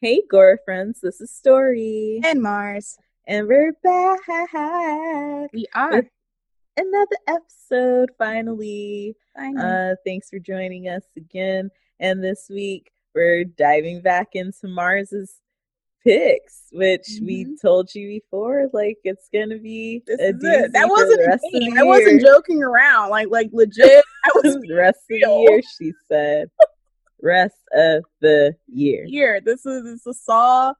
Hey, Gore friends, this is Story. And Mars. And we're back. We are. Another episode, finally. Finally. Uh, thanks for joining us again. And this week, we're diving back into Mars's picks, which Mhm. we told you before. Like, it's going to be this a it. That wasn't me. I wasn't joking around. Like like legit. I was the rest of the year, she said. Rest of the year. here. This is this is Saw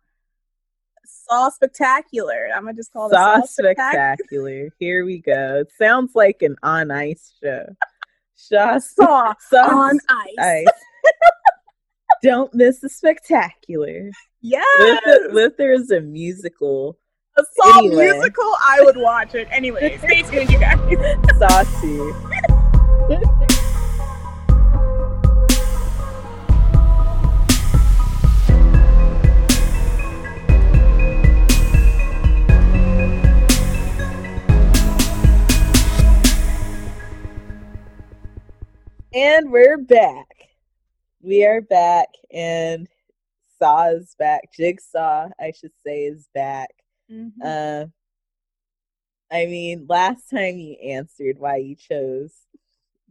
Saw Spectacular. I'm gonna just call it Saw Spectacular. spectacular. Here we go. It sounds like an on ice show. Shaw Saw Saw on ice. ice. Don't miss the spectacular. Yes. If, it, there's a musical, a Saw Anyway. musical, I would watch it. Anyway, stay tuned, you guys. Saw 2. And we're back. We are back, and Saw is back. Jigsaw, I should say, is back. Mhm. Uh, I mean, last time you answered why you chose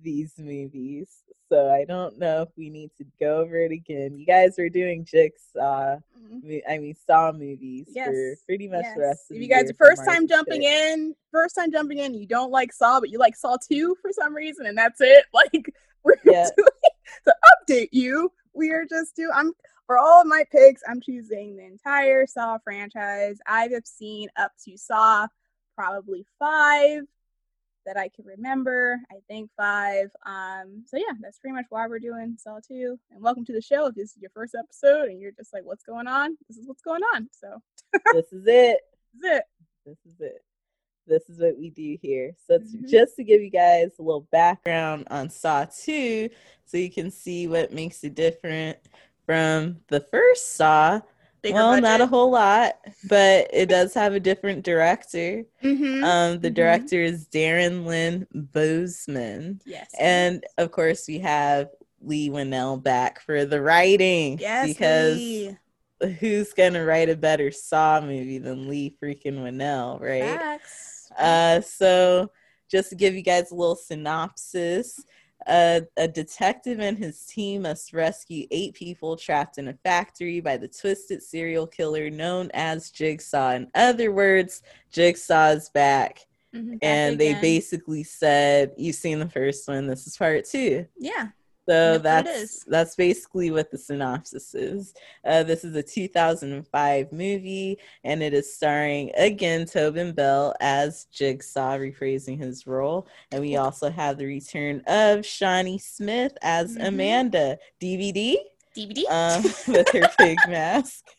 these movies, so I don't know if we need to go over it again. You guys were doing Jigsaw, Mhm. I mean, Saw movies for pretty much Yes. the rest of If you guys are first time jumping sixth. in, first time jumping in, you don't like Saw, but you like Saw 2 for some reason, and that's it. Like we're Yeah. doing to update you. We are just do I'm for all of my picks, I'm choosing the entire Saw franchise. I have seen up to Saw probably five that I can remember. I think five. Um, so yeah, that's pretty much why we're doing Saw 2. And welcome to the show. If this is your first episode and you're just like, what's going on? This is what's going on. So this is it. this is it. This is it. This is what we do here. So, it's Mhm. just to give you guys a little background on Saw 2, so you can see what makes it different from the first Saw. Well, not a whole lot, but it does have a different director. Mhm. Um, the Mhm. director is Darren Lynn Bousman. Yes. And of course, we have Leigh Whannell back for the writing. yes, because Leigh. who's gonna write a better Saw movie than Leigh freaking Whannell, right? Facts. Uh, so just to give you guys a little synopsis, uh, a detective and his team must rescue eight people trapped in a factory by the twisted serial killer known as Jigsaw. In other words, Jigsaw's back. Mhm, And they again. basically said, You've seen the first one, this is part two. yeah. So That's that's that's basically what the synopsis is. Uh, this is a 2005 movie, and it is starring again Tobin Bell as Jigsaw, rephrasing his role, and we also have the return of Shawnee Smith as Mhm. Amanda. DVD DVD. um, with her pig mask.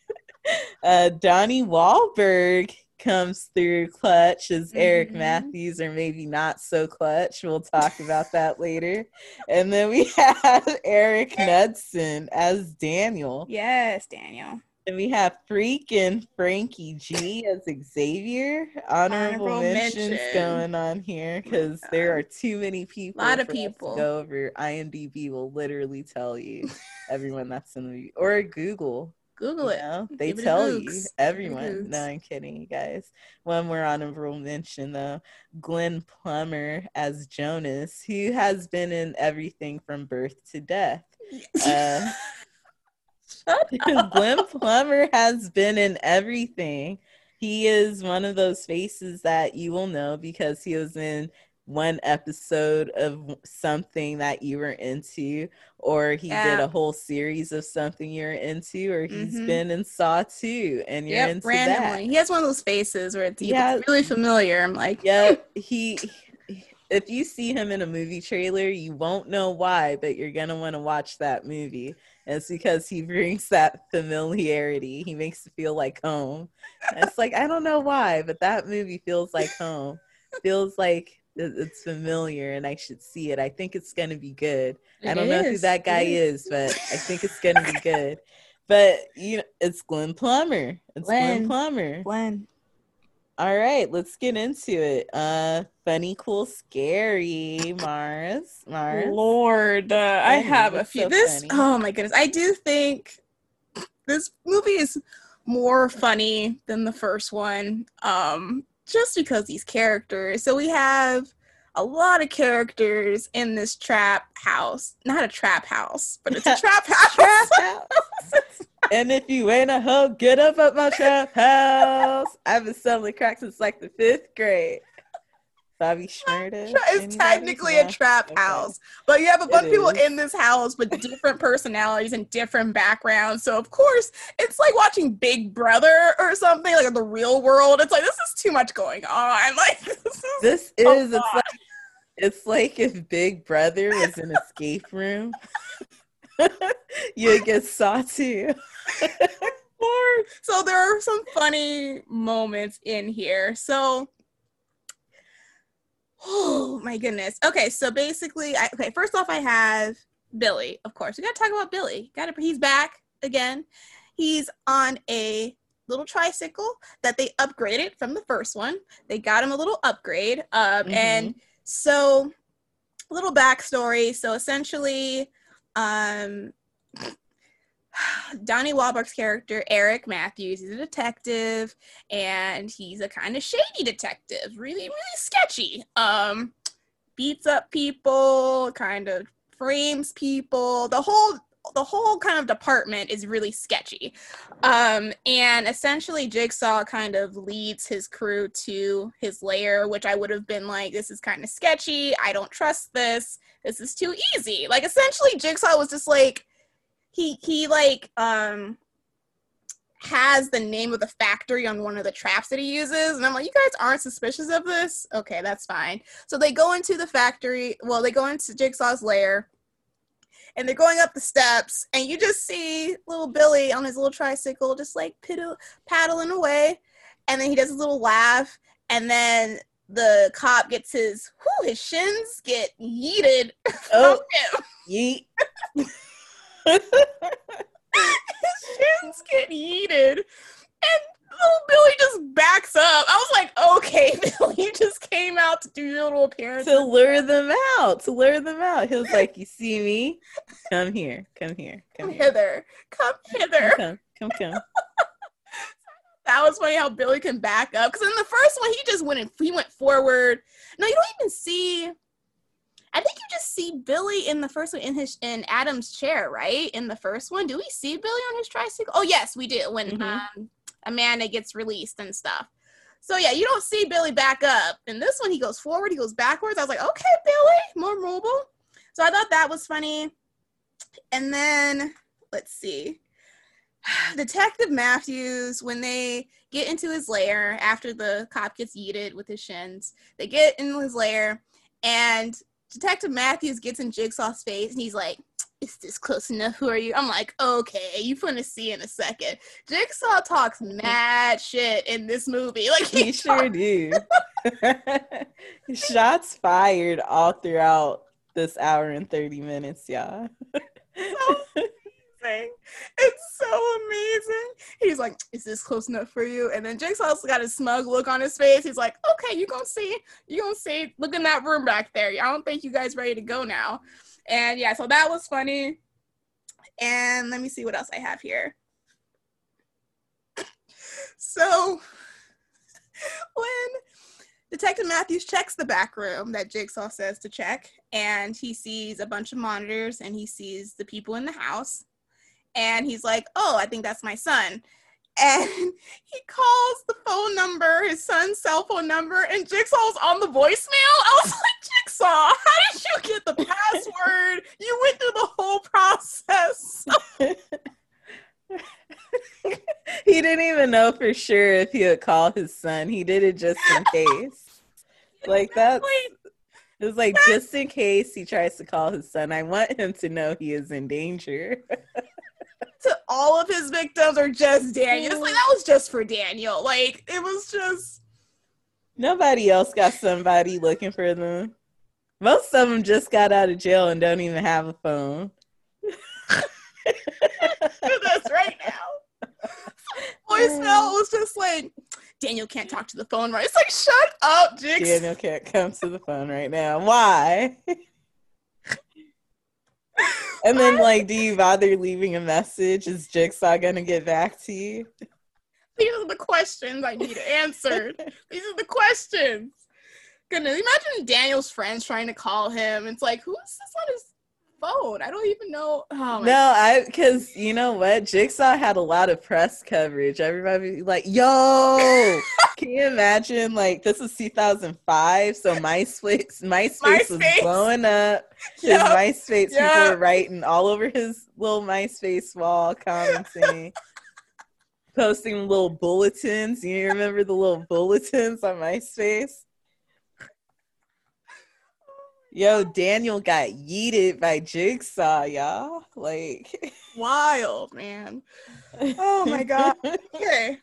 Uh, Donnie Wahlberg comes through clutch as Eric Mhm. Matthews, or maybe not so clutch. We'll talk about that later. And then we have Erik Knudsen as Daniel. yes, Daniel. And we have freaking Frankie G as Xavier. Honorable, Honorable mentions mention. going on here because there are too many people. A lot of for us to people. go over. IMDb will literally tell you everyone that's in the movie, or Google. Google You it. know, they Give tell you it a everyone. No. I'm kidding, you guys. One more honorable mention though, Glenn Plummer as Jonas, who has been in everything from birth to death. Uh, Glenn Plummer has been in everything. He is one of those faces that you will know because he was in one episode of something that you were into, or he did a whole series of something you're into, or he's Mhm. been in Saw 2 and you're yep, into randomly. He has one of those faces where it's he really familiar. I'm like. Yeah, he. If you see him in a movie trailer, you won't know why, but you're gonna want to watch that movie. And it's because he brings that familiarity. He makes it feel like home. And it's like I don't know why, but that movie feels like home. feels like it's familiar, and I should see it. I think it's gonna be good. I don't know who that guy is. is, but I think it's gonna be good. But you know, it's Glenn Plummer. It's Glenn Glenn. Plummer. Glenn. All right, let's get into it. Uh, funny, cool, scary. Mars, Mars. Lord, uh, I have a few. so this, funny? oh my goodness, I do think this movie is more funny than the first one, um, just because these characters. So we have a lot of characters in this trap house. Not a trap house, but it's a trap house. trap house. and if you ain't a hoe, get up at my trap house. I've been selling crack since like the fifth grade. Bobby. It's technically a trap okay. house, but you have a bunch of people in this house with different personalities and different backgrounds. So of course, it's like watching Big Brother or something like in the real world. It's like this is too much going on. Like this is. This is it's like it's like if Big Brother was an escape room. you get too. so there are some funny moments in here. So Oh my goodness. Okay, so basically, I, okay. First off, I have Billy. Of course, we got to talk about Billy. Got to. He's back again. He's on a little tricycle that they upgraded from the first one. They got him a little upgrade. Um, mm-hmm. and so little backstory. So essentially, um, Donnie Wahlberg's character, Eric Matthews, he's a detective and he's a kind of shady detective, really, really sketchy. Um, beats up people, kind of frames people. The whole the whole kind of department is really sketchy. Um, and essentially, Jigsaw kind of leads his crew to his lair, which I would have been like, this is kind of sketchy. I don't trust this. This is too easy. Like, essentially, Jigsaw was just like, he he like um has the name of the factory on one of the traps that he uses. And i'm like you guys aren't suspicious of this? Okay that's fine. So they go into the factory well they go into jigsaw's lair and they're going up the steps and you just see little billy on his little tricycle just like piddle, paddling away. And then he does a little laugh and then the cop gets his whoo, his shins get yeeted oh, yeet his shins get yeeted. And little Billy just backs up. I was like, okay, Billy, you just came out to do your little appearance. To lure them out. To lure them out. He was like, You see me? Come here. Come here. Come, come hither. Come hither. Come, come, come. come. that was funny how Billy can back up. Because in the first one, he just went and he went forward. No, you don't even see I think you just see Billy in the first one in his in Adam's chair, right? In the first one, do we see Billy on his tricycle? Oh yes, we do when mm-hmm. um, Amanda gets released and stuff. So yeah, you don't see Billy back up. In this one, he goes forward, he goes backwards. I was like, okay, Billy, more mobile. So I thought that was funny. And then let's see. Detective Matthews, when they get into his lair after the cop gets yeeted with his shins, they get in his lair and Detective Matthews gets in Jigsaw's face and he's like, is this close enough Who are you? I'm like, okay, you're gonna see in a second. Jigsaw talks mad shit in this movie. Like he, he sure do. Shots fired all throughout this hour and 30 minutes, y'all. so amazing. It's so amazing. He's like, "Is this close enough for you?" And then Jigsaw's got a smug look on his face. He's like, "Okay, you gonna see? You gonna see? Look in that room back there. I don't think you guys ready to go now." And yeah, so that was funny. And let me see what else I have here. So when Detective Matthews checks the back room that Jigsaw says to check, and he sees a bunch of monitors and he sees the people in the house and he's like, "Oh, I think that's my son." And he calls the phone number, his son's cell phone number, and Jigsaw's on the voicemail. I was like, Jigsaw, how did you get the password? you went through the whole process. he didn't even know for sure if he would call his son. He did it just in case. Like that. It was like just in case he tries to call his son. I want him to know he is in danger to all of his victims or just Daniel. It's like that was just for Daniel. Like it was just nobody else got somebody looking for them. Most of them just got out of jail and don't even have a phone. That's right now. Voicemail was just like Daniel can't talk to the phone right. It's like shut up, Jigs. Daniel can't come to the phone right now. Why? And then, like, do you bother leaving a message? Is Jigsaw gonna get back to you? These are the questions I need answered. These are the questions. Goodness, imagine Daniel's friends trying to call him. It's like, who is this on his phone? I don't even know. Oh no, I because you know what, Jigsaw had a lot of press coverage. Everybody like, "Yo, can you imagine?" Like this is 2005, so MySpace, MySpace, MySpace. was blowing up. His yep. MySpace yep. people were writing all over his little MySpace wall, commenting. posting little bulletins. You remember the little bulletins on MySpace? Yo, Daniel got yeeted by Jigsaw, y'all. Like wild, man. Oh my god. Okay.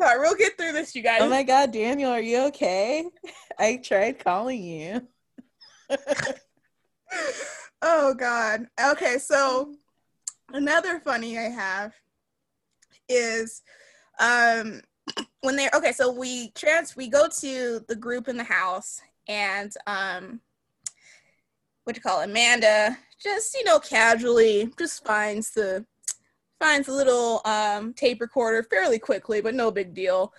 Sorry, we'll get through this, you guys. Oh my god, Daniel, are you okay? I tried calling you. oh god. Okay, so another funny I have is um when they're okay, so we trans we go to the group in the house and um what you call it, Amanda just you know casually just finds the finds a little um, tape recorder fairly quickly, but no big deal.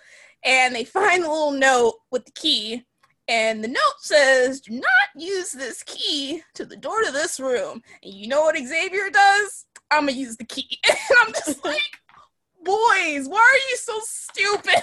And they find the little note with the key, and the note says, "Do not use this key to the door to this room." And you know what Xavier does? I'm gonna use the key, and I'm just like, "Boys, why are you so stupid?"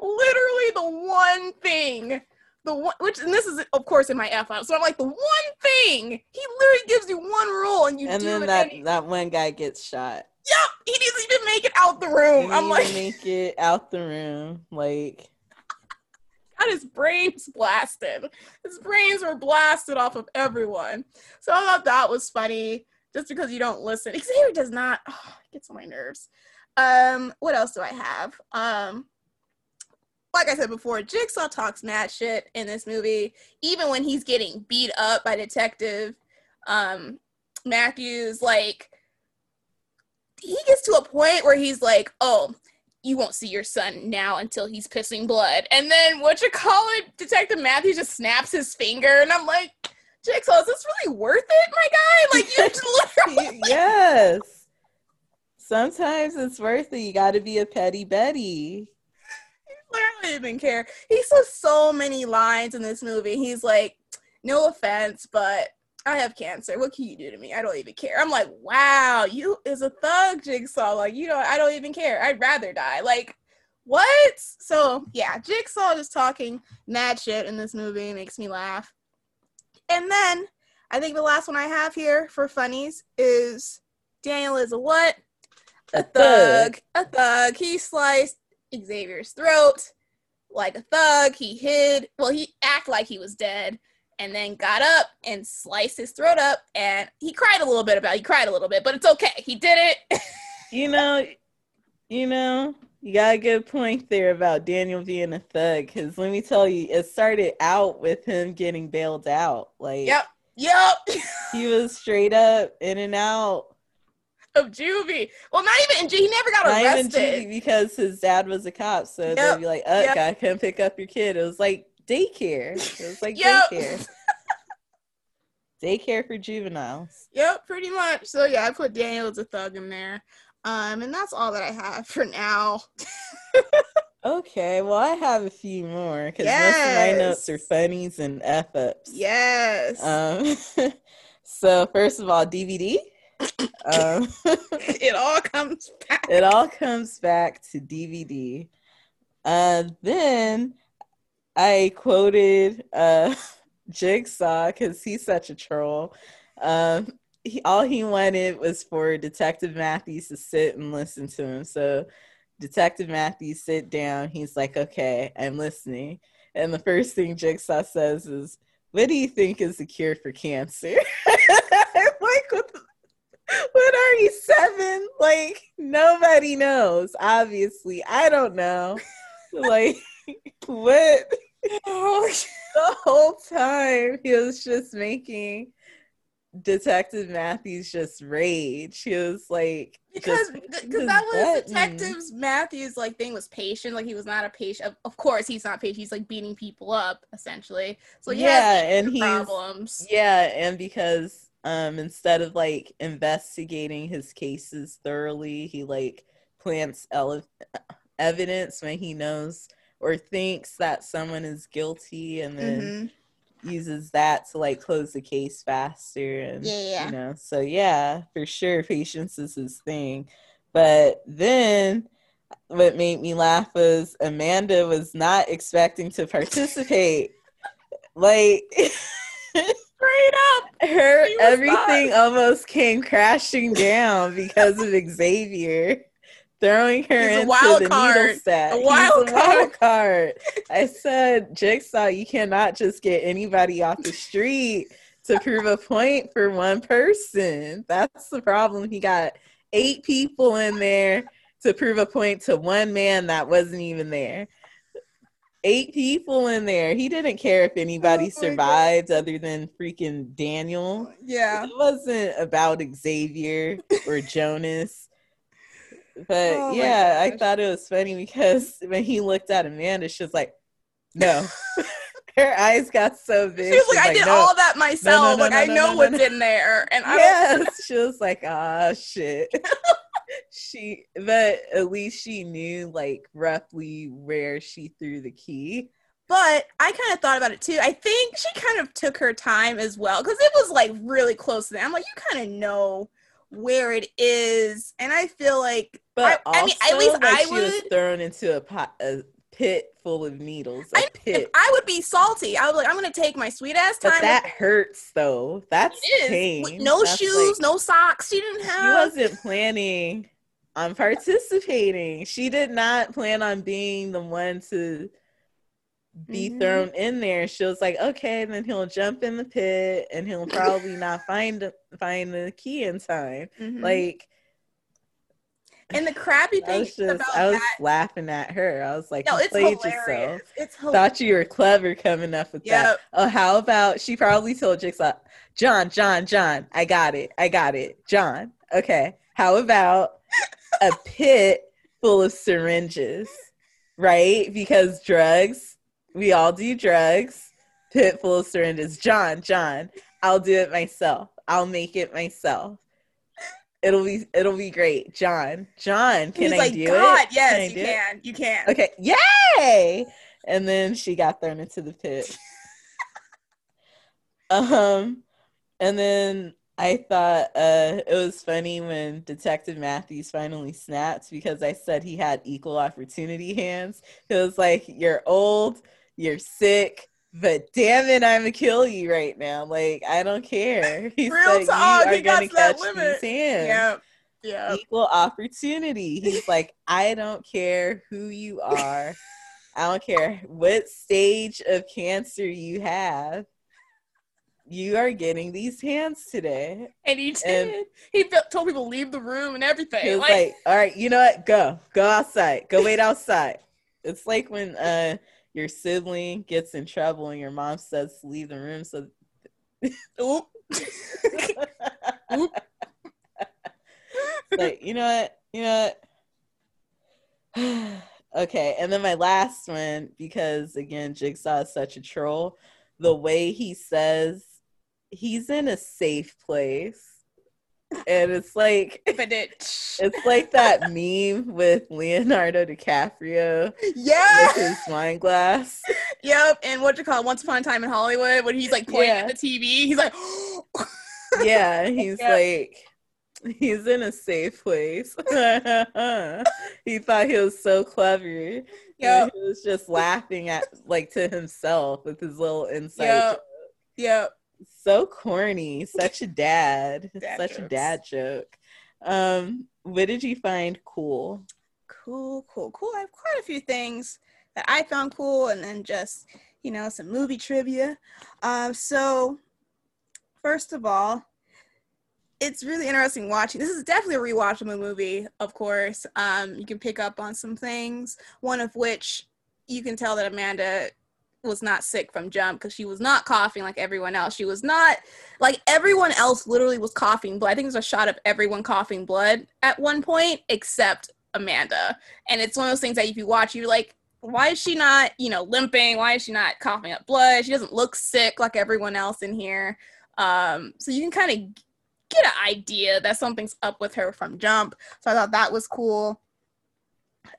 Literally the one thing the one which and this is of course in my F out. So I'm like the one thing he literally gives you one rule and you and do then it that any- that one guy gets shot. Yep, he doesn't even make it out the room. I'm like make it out the room like. Got his brains blasted. His brains were blasted off of everyone. So I thought that was funny. Just because you don't listen, Xavier does not. Oh, gets on my nerves. Um, what else do I have? Um, like I said before, Jigsaw talks mad shit in this movie. Even when he's getting beat up by Detective um, Matthews, like he gets to a point where he's like, "Oh, you won't see your son now until he's pissing blood." And then what you call it, Detective Matthews just snaps his finger, and I'm like, "Jigsaw, is this really worth it, my guy? Like you literally yes." Sometimes it's worth it. You got to be a petty Betty literally didn't even care. He says so many lines in this movie. He's like, no offense, but I have cancer. What can you do to me? I don't even care. I'm like, wow, you is a thug jigsaw. Like, you know, I don't even care. I'd rather die. Like, what? So yeah, Jigsaw just talking mad shit in this movie makes me laugh. And then I think the last one I have here for funnies is Daniel is a what? A thug. A thug. He sliced Xavier's throat like a thug. He hid, well, he act like he was dead and then got up and sliced his throat up and he cried a little bit about it. He cried a little bit, but it's okay. He did it. you know, you know, you got a good point there about Daniel being a thug because let me tell you, it started out with him getting bailed out. Like, yep, yep. he was straight up in and out of juvie. Well, not even in juvie. He never got not arrested because his dad was a cop. So yep. they'd be like, "Uh, yep. guy, come pick up your kid." It was like daycare. It was like yep. daycare. daycare for juveniles. Yep, pretty much. So yeah, I put Daniel as a thug in there. Um, and that's all that I have for now. okay, well, I have a few more because yes. most of my notes are funnies and f ups. Yes. Um, so first of all, DVD. Um, it all comes back. It all comes back to DVD. Uh, then I quoted uh, Jigsaw because he's such a troll. Um, he, all he wanted was for Detective Matthews to sit and listen to him. So Detective Matthews sit down. He's like, "Okay, I'm listening." And the first thing Jigsaw says is, "What do you think is the cure for cancer?" like, what the, what are you seven? Like nobody knows obviously. I don't know. Like what? Oh, the whole time he was just making detective matthews just rage. He was like because because that was detectives matthews like thing was patient. Like he was not a patient. Of course he's not patient. He's like beating people up essentially. So yeah and he's problems. Yeah and because um instead of like investigating his cases thoroughly he like plants ele- evidence when he knows or thinks that someone is guilty and then Mhm. uses that to like close the case faster and Yeah, yeah. you know so yeah for sure patience is his thing but then what made me laugh was amanda was not expecting to participate like Straight up. her everything almost came crashing down because of xavier throwing her He's into the card. needle set A He's wild a wild card. I said jigsaw you cannot just get anybody off the street to prove a point for one person. That's the problem. He got eight people in there to prove a point to one man that wasn't even there eight people in there he didn't care if anybody Oh my God. survived other than freaking daniel Yeah. it wasn't about Xavier or Jonas. But Oh yeah, I thought it was funny because when he looked at Amanda, she was like, no. Her eyes got so big. She was like, I did no. all that myself. no, like no, I know no, no, what's in there, and I. Yes. She was like, ah, shit. She, but at least she knew like roughly where she threw the key. But I kind of thought about it too. I think she kind of took her time as well because it was like really close to them. I'm like, you kind of know where it is, and I feel like But I- I mean, at least like, I she was thrown into a, pot, a pit full of needles. I- pit. I would be salty. I was like, I'm gonna take my sweet ass time. But that hurts though. That's pain. With no That's shoes, like- no socks. She didn't have. She wasn't planning on participating. She did not plan on being the one to be Mhm. thrown in there. She was like, okay, then he'll jump in the pit and he'll probably not find find the key in time. Mhm. Like and the crappy I thing was just about I was that, laughing at her. I was like, no, it's hilarious. yourself. It's hilarious. Thought you were clever coming up with that. Oh, how about she probably told Jigsaw, John, John, John, I got it. I got it. John. Okay. How about a pit full of syringes? Right? Because drugs, we all do drugs. Pit full of syringes. John, John, I'll do it myself. I'll make it myself. It'll be it'll be great. John, John, can He's I like, do God, it? yes, Can you do it?" can. You can. Okay, yay! And then she got thrown into the pit. um, and then I thought uh, it was funny when Detective Matthews finally snapped because I said he had equal opportunity hands. It was like, you're old, you're sick, but damn it, I'm gonna kill you right now. Like, I don't care. He Real said, talk, you are got gonna to that catch limit. these hands Yep. Yep. equal opportunity. He's like, I don't care who you are. I don't care what stage of cancer you have. You are getting these hands today. And he did. And- he told people to leave the room and everything. He was like, like, all right, you know what? Go. Go outside. Go wait outside. It's like when uh your sibling gets in trouble and your mom says to leave the room so oop. Oop. like you know what you know what okay and then my last one because again jigsaw is such a troll the way he says he's in a safe place and it's like it's like that meme with leonardo dicaprio yeah. with his wine glass Yep. And what you call it? Once upon a time in Hollywood, when he's like pointing Yeah. at the TV, he's like, yeah he's Yeah. like he's in a safe place he thought he was so clever Yep. And he was just laughing at like to himself with his little insight. Yep. yep. So corny, such a dad, Dad such a dad joke. Um, what did you find cool? Cool, cool, cool. I have quite a few things that I found cool, and then just you know some movie trivia. Um, so first of all, it's really interesting watching. This is definitely a rewatchable movie, of course. Um, you can pick up on some things. One of which you can tell that Amanda was not sick from jump because she was not coughing like everyone else. She was not like everyone else literally was coughing blood. I think there's a shot of everyone coughing blood at one point except Amanda. And it's one of those things that if you watch, you're like, why is she not, you know, limping? Why is she not coughing up blood? She doesn't look sick like everyone else in here. Um, so you can kind of get an idea that something's up with her from jump. So I thought that was cool.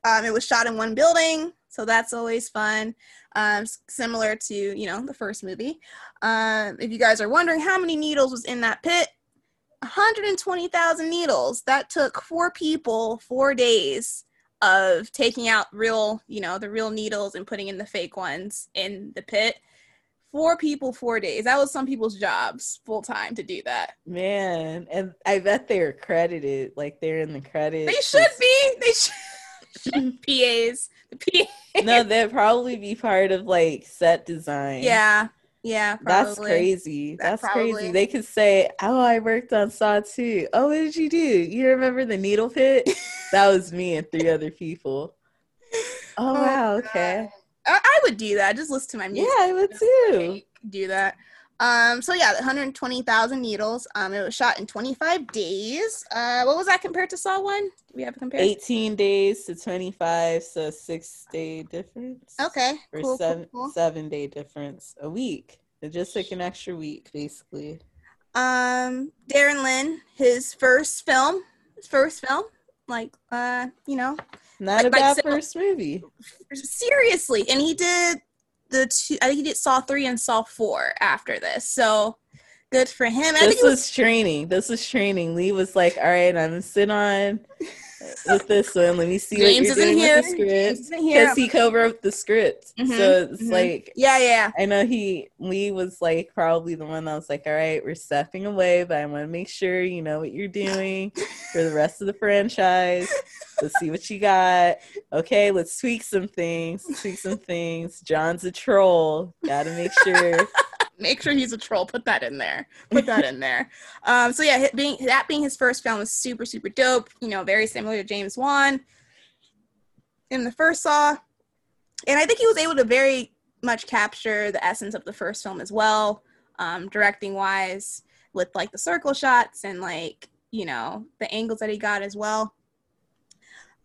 Um, it was shot in one building, so that's always fun. Um, similar to you know the first movie. Um, if you guys are wondering how many needles was in that pit, 120,000 needles. That took four people four days of taking out real, you know, the real needles and putting in the fake ones in the pit. Four people, four days. That was some people's jobs full time to do that. Man, and I bet they're credited, like they're in the credits. They should be. They should. PAs. The PAs. No, they'd probably be part of like set design. Yeah. Yeah, probably. That's crazy. That That's probably- crazy. They could say, "Oh, I worked on Saw 2. Oh, what did you do? You remember the needle pit? that was me and three other people. Oh, Oh, wow. Okay. I, I would do that. Just listen to my music. Yeah. I would too. do that. Um, so yeah, 120,000 needles. Um, it was shot in 25 days. Uh, what was that compared to Saw One? Do we have a comparison? 18 days to 25, so six day difference. Okay, Or cool, seven cool, cool. seven day difference. A week. It just took an extra week, basically. Um, Darren Lynn, his first film, his first film, like uh, you know, Not Like- a bad first movie. seriously, and he did the two. I think he did Saw three and Saw four after this. So good for him. And I think This was was training. This was training. Leigh was like, "All right, I'm gonna sit on with this one. Let me see James what you're isn't doing here. with the James script." isn't here. Because he co-wrote the script, Mhm, so it's mhm. like yeah, yeah. I know he Leigh was like probably the one that was like, "All right, we're stepping away, but I want to make sure you know what you're doing for the rest of the franchise. Let's see what you got. Okay, let's tweak some things. Tweak some things. John's a troll. Got to make sure." Make sure he's a troll. Put that in there. Put that in there. Um, so yeah, being that being his first film was super super dope. You know, very similar to James Wan in the first Saw, and I think he was able to very much capture the essence of the first film as well, um, directing wise, with like the circle shots and like you know the angles that he got as well.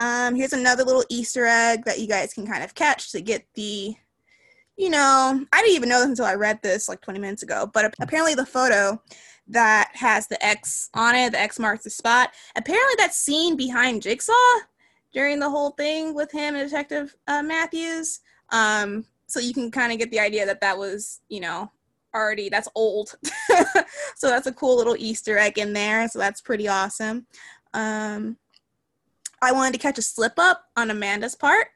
Um, here's another little Easter egg that you guys can kind of catch to get the you know, I didn't even know this until I read this like 20 minutes ago, but apparently the photo that has the X on it, the X marks the spot, apparently that scene behind Jigsaw during the whole thing with him and Detective uh, Matthews. Um, so you can kind of get the idea that that was, you know, already, that's old. so that's a cool little Easter egg in there. So that's pretty awesome. Um, I wanted to catch a slip up on Amanda's part.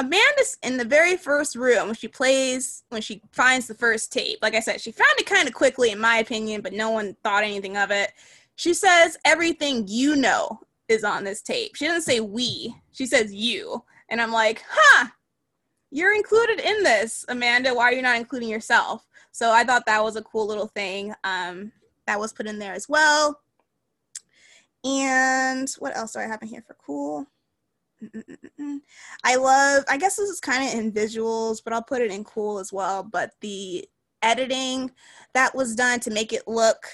Amanda's in the very first room when she plays when she finds the first tape. Like I said, she found it kind of quickly, in my opinion, but no one thought anything of it. She says everything you know is on this tape. She doesn't say we. She says you, and I'm like, huh. You're included in this, Amanda. Why are you not including yourself? So I thought that was a cool little thing um, that was put in there as well. And what else do I have in here for cool? I love, I guess this is kind of in visuals, but I'll put it in cool as well. But the editing that was done to make it look,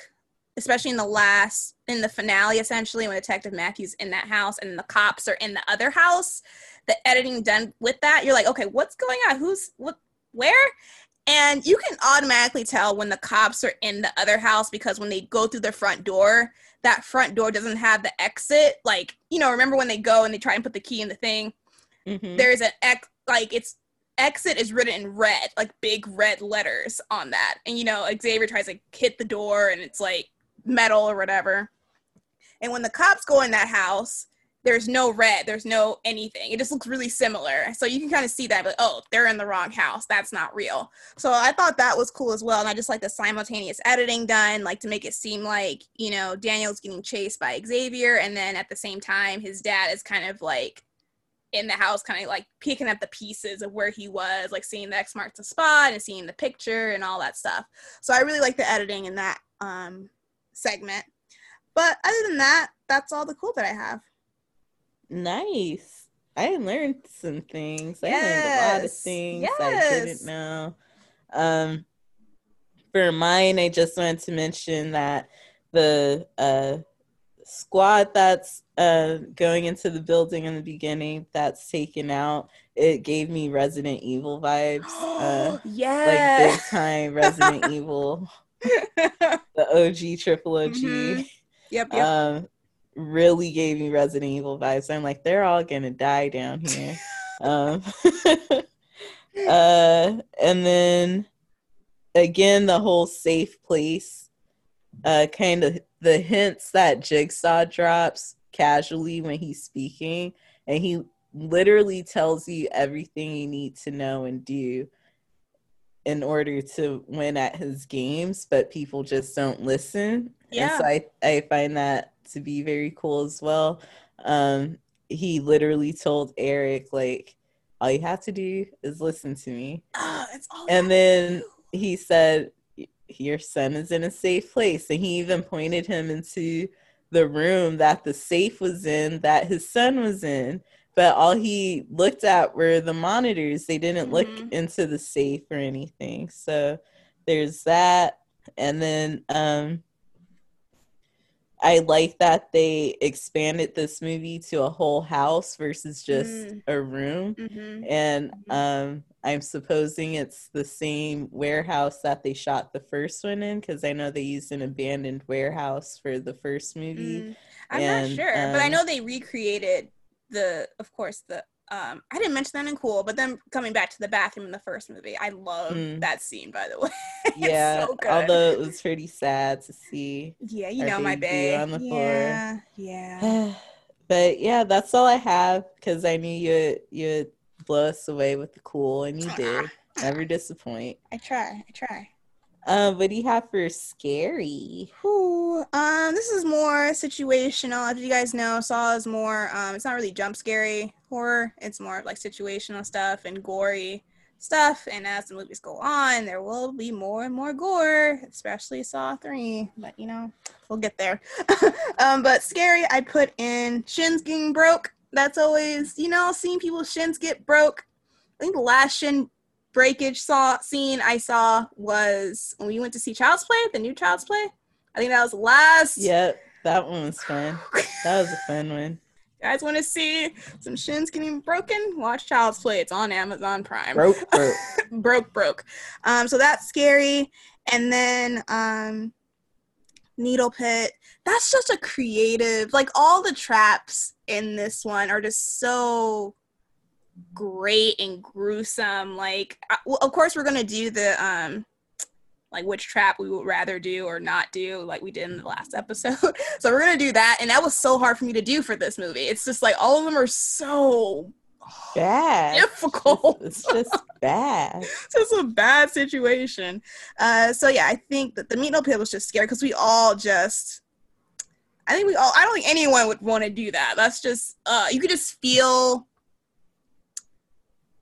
especially in the last, in the finale, essentially, when Detective Matthews in that house and the cops are in the other house, the editing done with that, you're like, okay, what's going on? Who's, what, where? And you can automatically tell when the cops are in the other house because when they go through the front door, that front door doesn't have the exit. Like, you know, remember when they go and they try and put the key in the thing? Mhm. There's an ex, like, it's exit is written in red, like big red letters on that. And, you know, Xavier tries to hit the door and it's like metal or whatever. And when the cops go in that house, there's no red, there's no anything. It just looks really similar. So you can kind of see that, but oh, they're in the wrong house. That's not real. So I thought that was cool as well. And I just like the simultaneous editing done, like to make it seem like, you know, Daniel's getting chased by Xavier. And then at the same time, his dad is kind of like in the house, kind of like picking up the pieces of where he was, like seeing the X marks the spot and seeing the picture and all that stuff. So I really like the editing in that um, segment. But other than that, that's all the cool that I have. Nice. I learned some things. I learned a lot of Yes. things I didn't know. Um, for mine, I just wanted to mention that the uh, squad that's uh, going into the building in the beginning that's taken out, it gave me Resident Evil vibes. Uh, like yeah. big time Resident Evil the OG triple OG. Mhm. Yep, yep. Um, really gave me Resident Evil vibes. I'm like, they're all gonna die down here. um, uh, and then again, the whole safe place. Uh, kind of the hints that Jigsaw drops casually when he's speaking, and he literally tells you everything you need to know and do in order to win at his games, but people just don't listen. Yeah. And so I, I find that to be very cool as well. Um, he literally told Eric, like, all you have to do is listen to me. It's all And then he said, Your son is in a safe place. And he even pointed him into the room that the safe was in, that his son was in. But all he looked at were the monitors. They didn't look Mhm. into the safe or anything. So there's that. And then um I like that they expanded this movie to a whole house versus just Mm. a room Mhm. and Mhm. um i'm supposing it's the same warehouse that they shot the first one in because i know they used an abandoned warehouse for the first movie Mm. I'm and, not sure, but I um, know they recreated the, of course, the. Um, I didn't mention that in Cool, but then coming back to the bathroom in the first movie, I love Mm. that scene. By the way, It's yeah so good. although it was pretty sad to see yeah, you know my baby babe on the floor. yeah, yeah. but yeah that's all i have because i knew you'd you'd blow us away with the cool and you did never disappoint I try, I try. um what do you have for scary Whew. Um, this is more situational. As you guys know, Saw is more. Um, it's not really jump scary horror. It's more like situational stuff and gory stuff. And as the movies go on, there will be more and more gore, especially Saw Three. But you know, we'll get there. um, but scary, I put in shins getting broke. That's always, you know, seeing people's shins get broke. I think the last shin breakage saw scene I saw was when we went to see Child's Play, the new Child's Play. I think that was last. yep that one was fun that was a fun one Guys want to see some shins getting broken? Watch Child's Play. It's on Amazon Prime. broke broke broke, broke. Um, so that's scary. And then um, Needle Pit. That's just a creative. Like all the traps in this one are just so great and gruesome. Like, uh, well, of course, we're gonna do the um, like which trap we would rather do or not do, like we did in the last episode. so we're gonna do that, and that was so hard for me to do for this movie. It's just like all of them are so bad difficult. it's just bad it's just a bad situation. Uh, so yeah, I think that the meat no pit was just scary because we all just. I think we all. I don't think anyone would want to do that. That's just. Uh, you could just feel.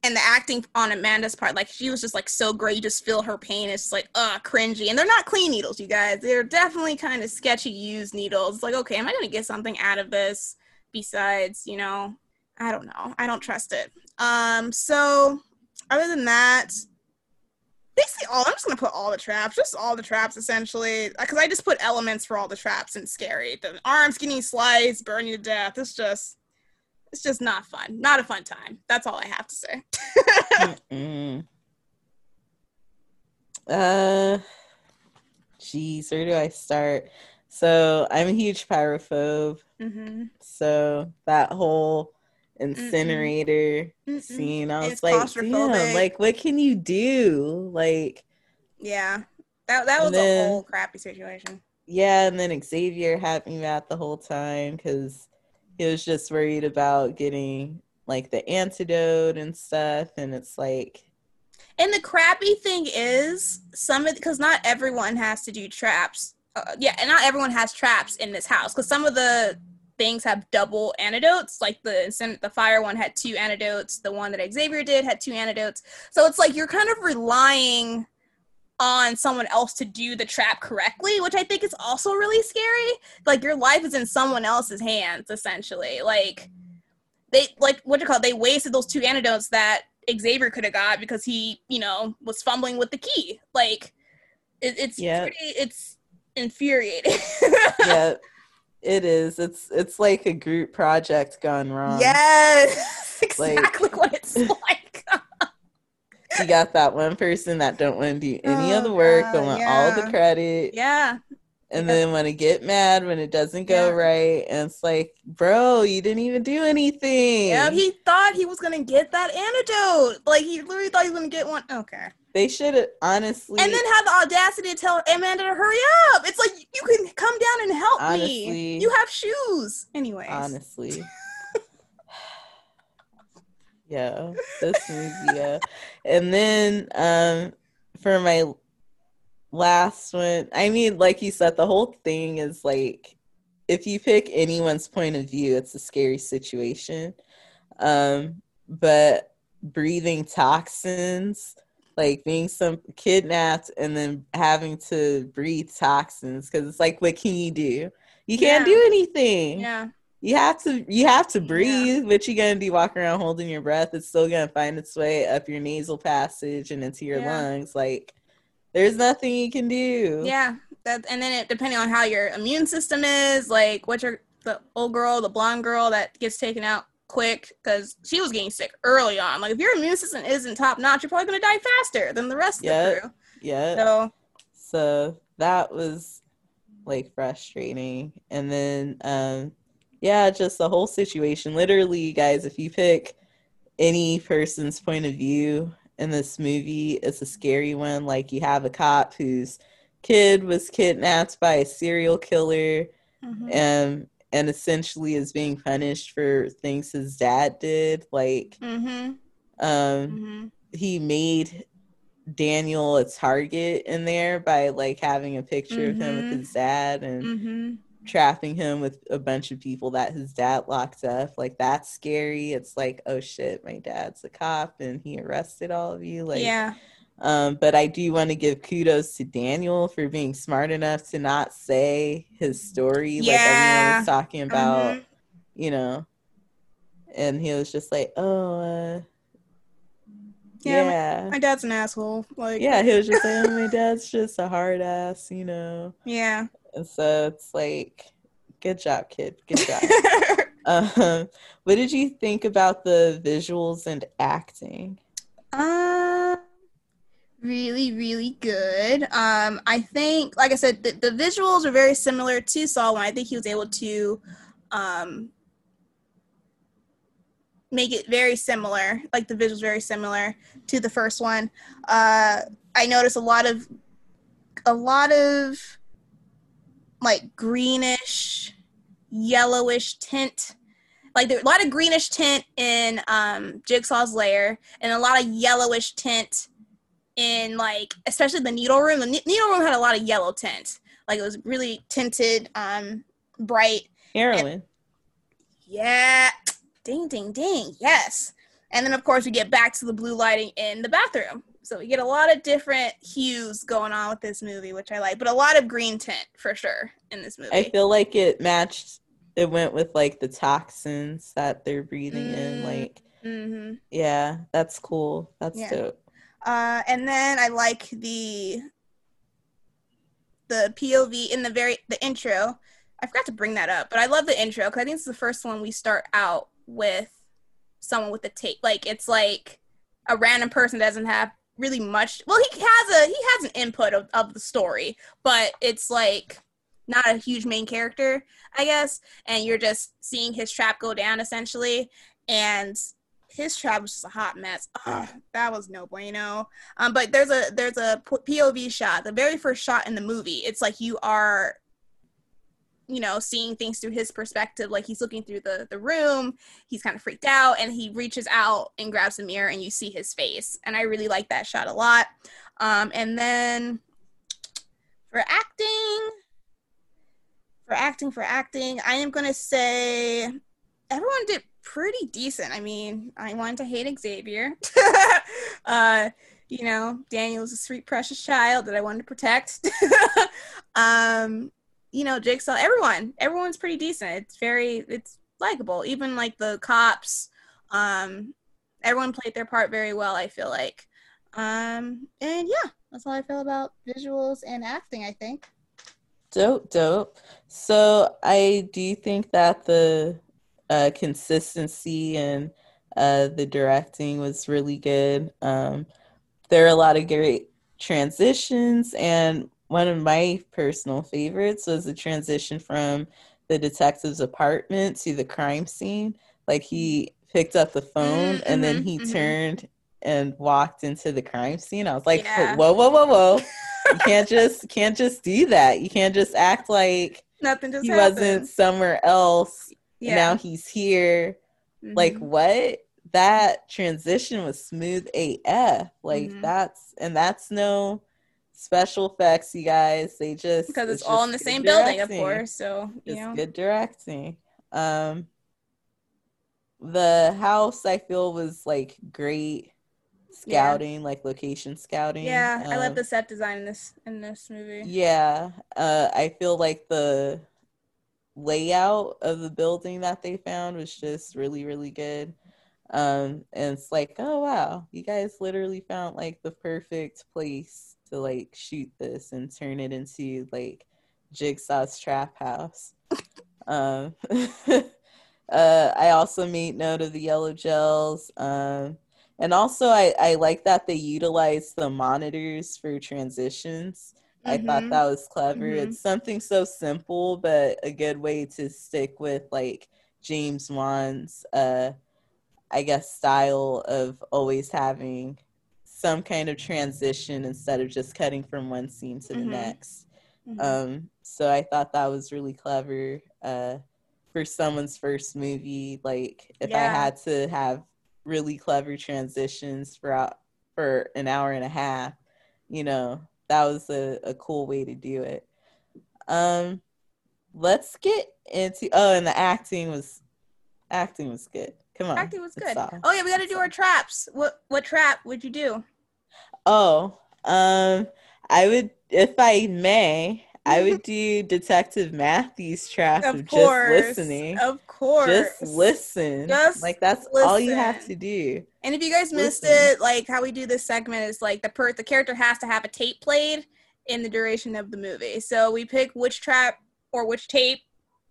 And the acting on Amanda's part, like she was just like so great. You just feel her pain. It's just like, uh, cringy. And they're not clean needles, you guys. They're definitely kind of sketchy used needles. It's like, okay, am I gonna get something out of this besides, you know, I don't know. I don't trust it. Um, so other than that, basically all I'm just gonna put all the traps, just all the traps essentially, because I just put elements for all the traps and scary. The arms getting sliced, burning to death. It's just, it's just not fun. Not a fun time. That's all I have to say. Uh, geez, where do I start? So I'm a huge pyrophobe. mm-hmm. So that whole incinerator Mm-mm. scene, I was It's like, damn, like what can you do? Like, Yeah, that that was then- a whole crappy situation. yeah, and then Xavier had me mad the whole time because he was just worried about getting like the antidote and stuff, and it's like, And the crappy thing is, some of because not everyone has to do traps. Uh, yeah, and not everyone has traps in this house because some of the things have double antidotes. Like the the fire one had two antidotes. The one that Xavier did had two antidotes. So it's like you're kind of relying on someone else to do the trap correctly, which I think is also really scary. Like your life is in someone else's hands, essentially. Like they like what do you call it? They wasted those two antidotes that Xavier could have got because he, you know, was fumbling with the key. Like it, it's Yeah. pretty it's infuriating. yeah, it is. It's it's like a group project gone wrong. yes. Like- Exactly what it's like. you got that one person that don't want to do any Oh, of the oh, work, God, don't want all the credit, Yeah. and yeah. then want to get mad when it doesn't go Yeah. right. And it's like, bro, you didn't even do anything. Yeah, he thought he was gonna get that antidote. Like he literally thought he was gonna get one. Okay. they should have honestly. And then have the audacity to tell Amanda to hurry up. It's like you can come down and help Honestly. me. You have shoes. Anyways. honestly. Yeah, this movie, yeah. And then um for my last one, I mean, like you said, the whole thing is like if you pick anyone's point of view, it's a scary situation. Um, but breathing toxins, like being some kidnapped and then having to breathe toxins, because it's like, what can you do? You can't Yeah. do anything Yeah. You have to you have to Yeah. breathe but you're gonna be walking around holding your breath it's still gonna find its way up your nasal passage and into your Yeah. lungs like there's nothing you can do Yeah. That and then it depending on how your immune system is, like what your the old girl, the blonde girl that gets taken out quick because she was getting sick early on. Like if your immune system isn't top notch, you're probably gonna die faster than the rest of Yeah. the crew. yeah So so that was like frustrating and then um yeah just the whole situation literally guys if you pick any person's point of view in this movie it's a scary one like you have a cop whose kid was kidnapped by a serial killer mhm. and and essentially is being punished for things his dad did like Mhm. um Mhm. he made Daniel a target in there by like having a picture of him with Mhm. his dad and Mhm. Trapping him with a bunch of people that his dad locked up. Like that's scary. It's like, oh shit, my dad's a cop and he arrested all of you. Like yeah. um, but I do want to give kudos to Daniel for being smart enough to not say his story like everyone Yeah. was talking about, Mhm. you know. And he was just like, oh, uh, Yeah, yeah. My dad's an asshole. Like yeah, he was just saying, my dad's just a hard ass, you know. Yeah. And so it's like, good job, kid. Good job. um, what did you think about the visuals and acting? Um, really, really good. Um, I think, like I said, the, the visuals are very similar to Saw One. I think he was able to, um, make it very similar, like the visuals very similar to the first one. Uh, I noticed a lot of, a lot of, like greenish, yellowish tint. Like there a lot of greenish tint in um, Jigsaw's lair, and a lot of yellowish tint in like especially the needle room. The needle room had a lot of yellow tint. Like it was really tinted, um, bright. Heroin. Yeah, ding, ding, ding. Yes. And then of course we get back to the blue lighting in the bathroom. So we get a lot of different hues going on with this movie, which I like, but a lot of green tint for sure in this movie. I feel like it matched. It went with like the toxins that they're breathing in. Mm. Like, hmm yeah, that's cool. That's Yeah. dope. Uh, and then I like the the POV in the very the intro. I forgot to bring that up, but I love the intro because I think it's the first one we start out with someone with a tape. Like it's like a random person doesn't have really much. Well, he has a he has an input of, of the story, but it's like not a huge main character, I guess. And you're just seeing his trap go down essentially, and his trap was just a hot mess. Ugh, that was no bueno. Um, but there's a there's a POV shot, the very first shot in the movie. It's like you are, you know, seeing things through his perspective. Like he's looking through the the room, he's kind of freaked out, and he reaches out and grabs a mirror, and you see his face. And I really like that shot a lot. Um, and then for acting, for acting, for acting, I am gonna say everyone did pretty decent. I mean, I wanted to hate Xavier. uh, you know, Daniel's a sweet, precious child that I wanted to protect. um, you know, Jigsaw, everyone, everyone's pretty decent. It's very, it's likable. Even like the cops, um, everyone played their part very well. I feel like, um, and yeah, that's all I feel about visuals and acting. I think. Dope, dope. So I do think that the uh, consistency and uh, the directing was really good. Um, there are a lot of great transitions and one of my personal favorites was the transition from the detective's apartment to the crime scene like he picked up the phone Mm, and then mhm, he mhm. turned and walked into the crime scene i was like Yeah. whoa whoa whoa whoa you can't just can't just do that you can't just act like Nothing just he happened. wasn't somewhere else Yeah. now he's here like Mhm. what that transition was smooth af like Mhm. that's and that's no special effects you guys they just because it's, all in the same building, of course. So you it's know, good directing um the house i feel was like great scouting like location scouting yeah, I love Um, the set design in this in this movie. yeah, uh, I feel like the layout of the building that they found was just really, really good. Um, and it's like, oh wow, you guys literally found like the perfect place to like shoot this and turn it into like Jigsaw's trap house. um, uh, I also made note of the yellow gels. Um, and also, I, I like that they utilize the monitors for transitions. I thought Mhm. that was clever. Mhm. It's something so simple, but a good way to stick with like James Wan's, uh, I guess, style of always having some kind of transition instead of just cutting from one scene to the Mhm. next. Mhm. Um, so I thought that was really clever uh, for someone's first movie. Like if I had to have really clever transitions for out- for an hour and a half, you know, that was a, a cool way to do it. Um, let's get into oh, and the acting was acting was good. Come on, Acting was good. Oh yeah, we got to do our traps. What what trap would you do? Oh, um, I would, if I may, I would do Detective Matthews' trap of, Of just course, listening. of course. Just listen. Just like that's all you have to do. And if you guys missed Listen. it, like how we do this segment is like the per the character has to have a tape played in the duration of the movie. So we pick which trap or which tape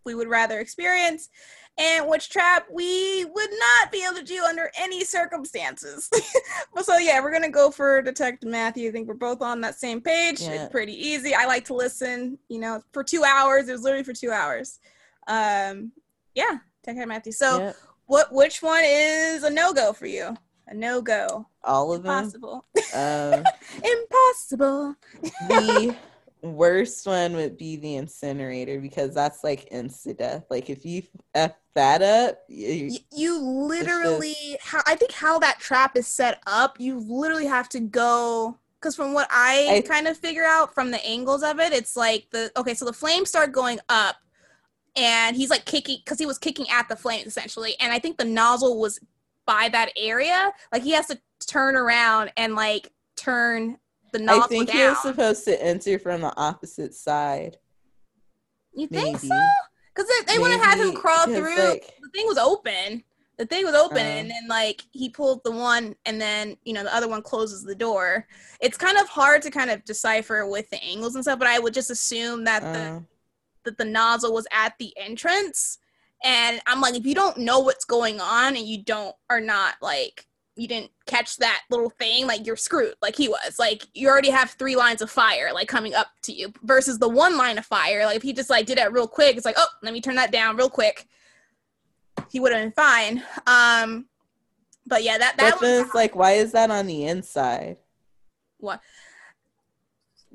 we would rather experience and which trap we would not be able to do under any circumstances. so yeah, we're gonna go for Detective Matthew. I think we're both on that same page. Yeah. It's pretty easy. I like to listen, you know, for two hours. It was literally for two hours. Um yeah, Detective Matthew. So Yep. what which one is a no-go for you? A no-go. All of them. Impossible. Um, Impossible. the worst one would be the incinerator because that's like insta death. Like if you f that up, you, You literally how I think how that trap is set up, you literally have to go because from what I, I- kind of figure out from the angles of it, it's like the okay, so the flames start going up and he's like kicking because he was kicking at the flames essentially. And I think the nozzle was by that area. Like he has to turn around and like turn the I think down. you're supposed to enter from the opposite side. you think maybe. so? Because they, they want to have him crawl through. like- the thing was open. The thing was open, Uh. and then like he pulled the one, and then you know the other one closes the door. It's kind of hard to kind of decipher with the angles and stuff, but I would just assume that the Uh, that the nozzle was at the entrance. And I'm like, if you don't know what's going on and you don't are not like you didn't catch that little thing, like you're screwed, like he was. Like you already have three lines of fire like coming up to you versus the one line of fire. Like if he just like did it real quick, it's like, oh, let me turn that down real quick. He would have been fine. Um but yeah, that that but was like, why is that on the inside? what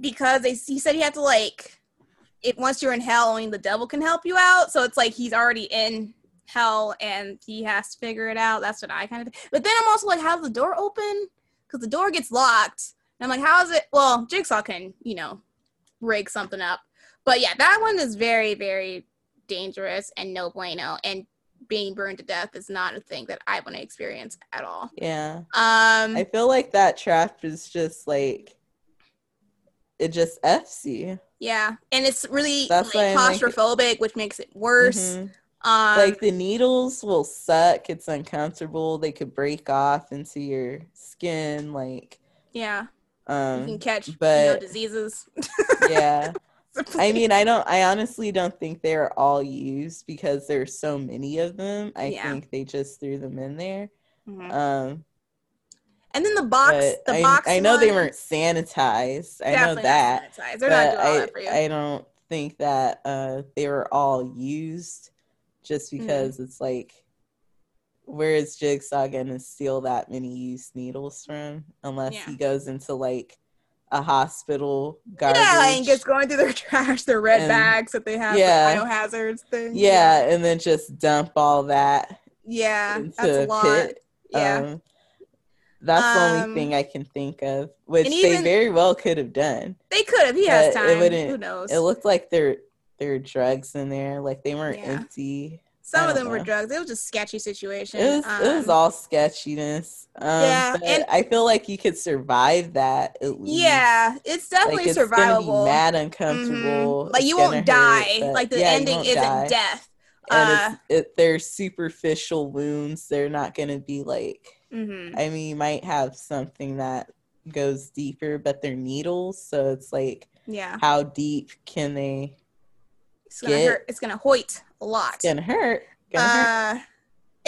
because they he said he had to like it once you're in hell only the devil can help you out so it's like he's already in hell and he has to figure it out that's what i kind of but then i'm also like how's the door open because the door gets locked and i'm like how is it well jigsaw can you know rig something up but yeah that one is very very dangerous and no bueno and being burned to death is not a thing that i want to experience at all Yeah. um I feel like that trap is just like it just f's you. Yeah, and it's really like I'm like- claustrophobic, which makes it worse. Mhm. Um, like the needles will suck. It's uncomfortable. They could break off into your skin. Like, yeah, you can um, catch you know, but- diseases. yeah. I mean, I don't. I honestly don't think they're all used because there's so many of them. I Yeah. think they just threw them in there. Mhm. Um, and then the box, the I, box. I know they weren't sanitized. I know that. They're not doing I, that for you. I don't think that uh, they were all used just Mm-hmm. because it's like, where is Jigsaw gonna steal that many used needles from? Unless Yeah. he goes into like a hospital garbage. yeah, and just going through their trash, their red And- bags that they have, yeah. the biohazards thing. yeah, and then just dump all that yeah, into that's a a lot. pit. Yeah, Um, that's the Um, only thing I can think of, which and they very well could have done. they could have. He has but it time. wouldn't- Who knows? It looked like there there were drugs in there, like they weren't Yeah. empty. Some of them were drugs. It was just sketchy situation. It was it was Um, all sketchiness. Um, Yeah, and- I feel like you could survive that. At least. Yeah, it's like definitely it's gonna be survivable. mad Mhm. uncomfortable. Like it's you won't hurt, die. like the yeah, ending isn't die. death. and Uh, it's it, they're superficial wounds. They're not gonna be like. mhm. I mean, you might have something that goes deeper, but they're needles, so it's like, Yeah, how deep can they? It's gonna Get- hurt. It's gonna hoit a lot. It's gonna hurt. Gonna hurt. Uh,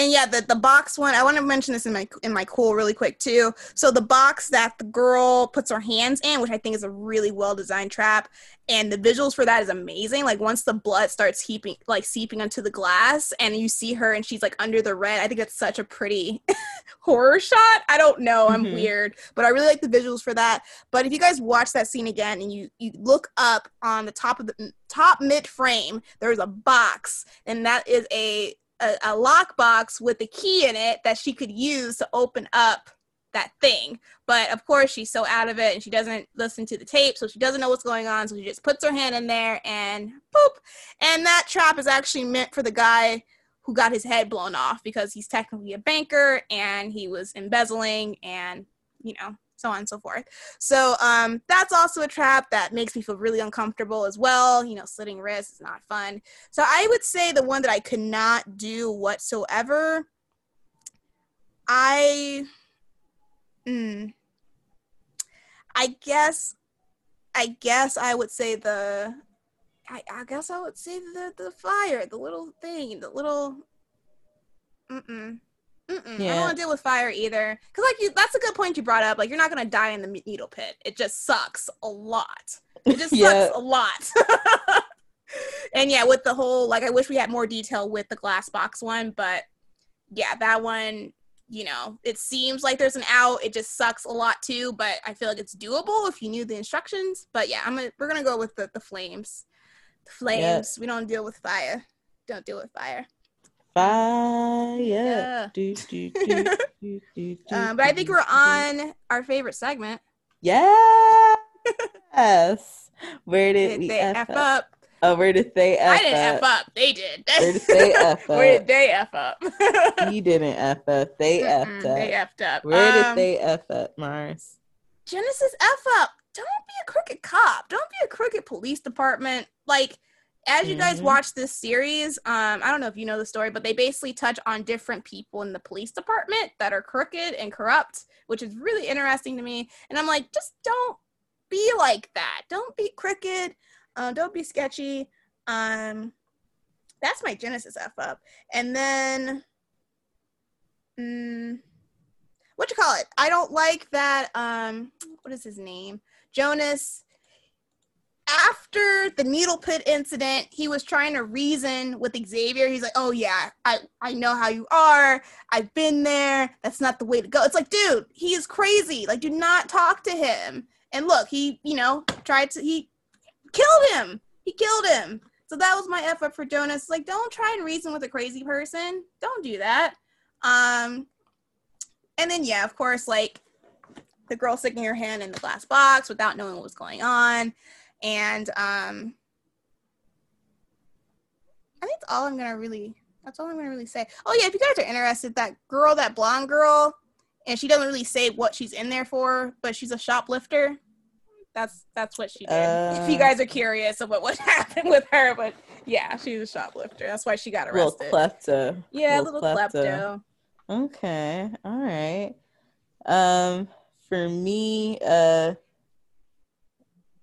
And yeah, the the box one. I want to mention this in my in my cool really quick too. So the box that the girl puts her hands in, which I think is a really well designed trap, and the visuals for that is amazing. Like once the blood starts heaping, like seeping onto the glass, and you see her and she's like under the red. I think that's such a pretty horror shot. I don't know. I'm Mhm. weird, but I really like the visuals for that. But if you guys watch that scene again and you you look up on the top of the top mid frame, there's a box, and that is a a, a lock box with a key in it that she could use to open up that thing. But of course, she's so out of it and she doesn't listen to the tape, so she doesn't know what's going on. So she just puts her hand in there and boop. And that trap is actually meant for the guy who got his head blown off because he's technically a banker and he was embezzling and, you know, so on and so forth. So um, that's also a trap that makes me feel really uncomfortable as well. You know, slitting wrists is not fun. So I would say the one that I could not do whatsoever. I, mm, I guess, I guess I would say the, I, I guess I would say the the fire, the little thing, the little. Mm-mm. Mm-mm. I don't want to deal with fire either, because like you, that's a good point you brought up. Like you're not gonna die in the needle pit. It just sucks a lot. It just Yeah. sucks a lot. and yeah, with the whole like, I wish we had more detail with the glass box one, but yeah, that one, you know, it seems like there's an out. It just sucks a lot too, but I feel like it's doable if you knew the instructions. But yeah, I'm gonna we're gonna go with the the flames. The flames. We don't deal with fire. Don't deal with fire. Fire. Yeah. Do, do, do, Um, but I think we're on our favorite segment. Yeah. Yes. Where did, Did we they F, F up? up? Oh, where did they F I didn't up? F up. They did. Where did they F up? Where did they F up? You didn't F up. They Mm-mm, F'd They up. effed up. Where did Um, they F up, Mars? Genesis F up. Don't be a crooked cop. Don't be a crooked police department. Like, as you guys Mhm. watch this series, um, I don't know if you know the story, but they basically touch on different people in the police department that are crooked and corrupt, which is really interesting to me. And I'm like, just don't be like that. Don't be crooked. Um, don't be sketchy. Um, that's my Genesis F up. And then, mm, what you call it? I don't like that. Um, what is his name? Jonas. After the needle pit incident, he was trying to reason with Xavier. He's like, "Oh yeah, I I know how you are. I've been there. That's not the way to go." It's like, dude, he is crazy. Like, do not talk to him. And look, he you know tried to he killed him. He killed him. So that was my up for Jonas. Like, don't try and reason with a crazy person. Don't do that. Um, and then yeah, of course, like the girl sticking her hand in the glass box without knowing what was going on. And um I think that's all I'm gonna really that's all I'm gonna really say. Oh yeah, if you guys are interested, that girl, that blonde girl, and she doesn't really say what she's in there for, but she's a shoplifter. That's that's what she did. if you Uh. guys are curious about what happened with her, but yeah, she's a shoplifter. That's why she got arrested. Little klepto. yeah, little klepto. Okay. All right. Um, for me, uh,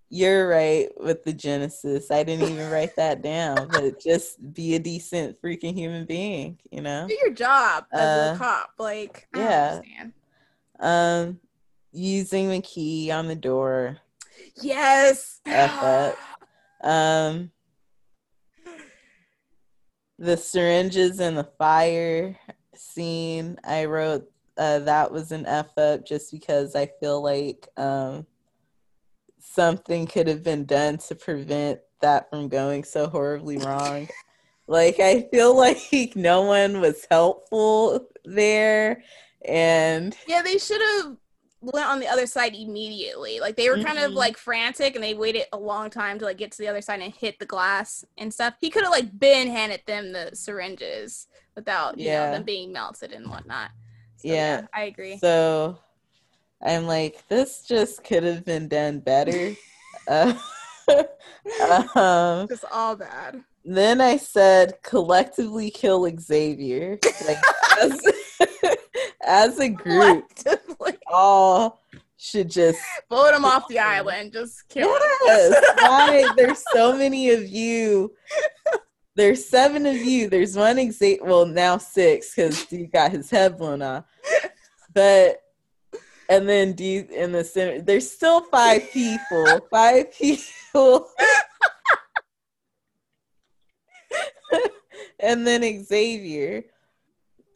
you're right with the Genesis. I didn't even write that down, but just be a decent freaking human being, you know? Do your job as Uh, a cop. Like, I yeah. understand. Um, using the key on the door. Yes. F up. Um, the syringes and the fire scene. I wrote uh, that was an F up just because I feel like um, something could have been done to prevent that from going so horribly wrong. like I feel like no one was helpful there, and Yeah, they should have went on the other side immediately. Like they were kind of Mhm. like frantic and they waited a long time to like get to the other side and hit the glass and stuff. He could have like been handed them the syringes without you know Yeah. them being melted and whatnot. So, Yeah. I agree. So I'm like, this just could have been done better. uh, um, Just all bad. then I said, collectively kill Xavier. Like, as, as a group, all should just. Vote him off the island. Just kill him. Yes, why? There's so many of you. There's seven of you. There's one Xavier. Well, now six because dude got his head blown off. But and then you in the center? There's still five people. Five people. and then Xavier.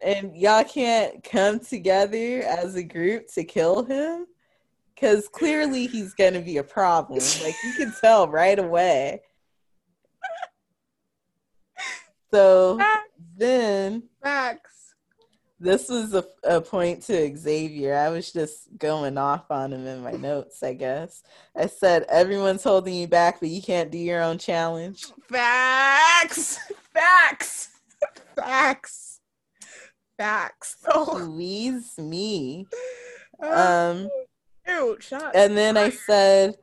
And y'all can't come together as a group to kill him because clearly he's going to be a problem. Like you can tell right away. So then Facts. This was a, a point to Xavier. I was just going off on him in my notes, I guess. I said, Everyone's holding you back, but you can't do your own challenge. Facts. Facts. Facts. Facts. Oh, Please me. uh, Um, ew, and then I said,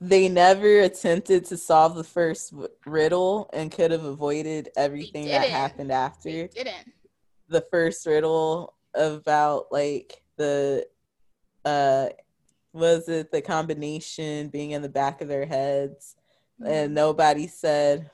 they never attempted to solve the first w- riddle and could have avoided everything that happened after. They didn't. The first riddle about like the uh was it the combination being in the back of their heads and nobody said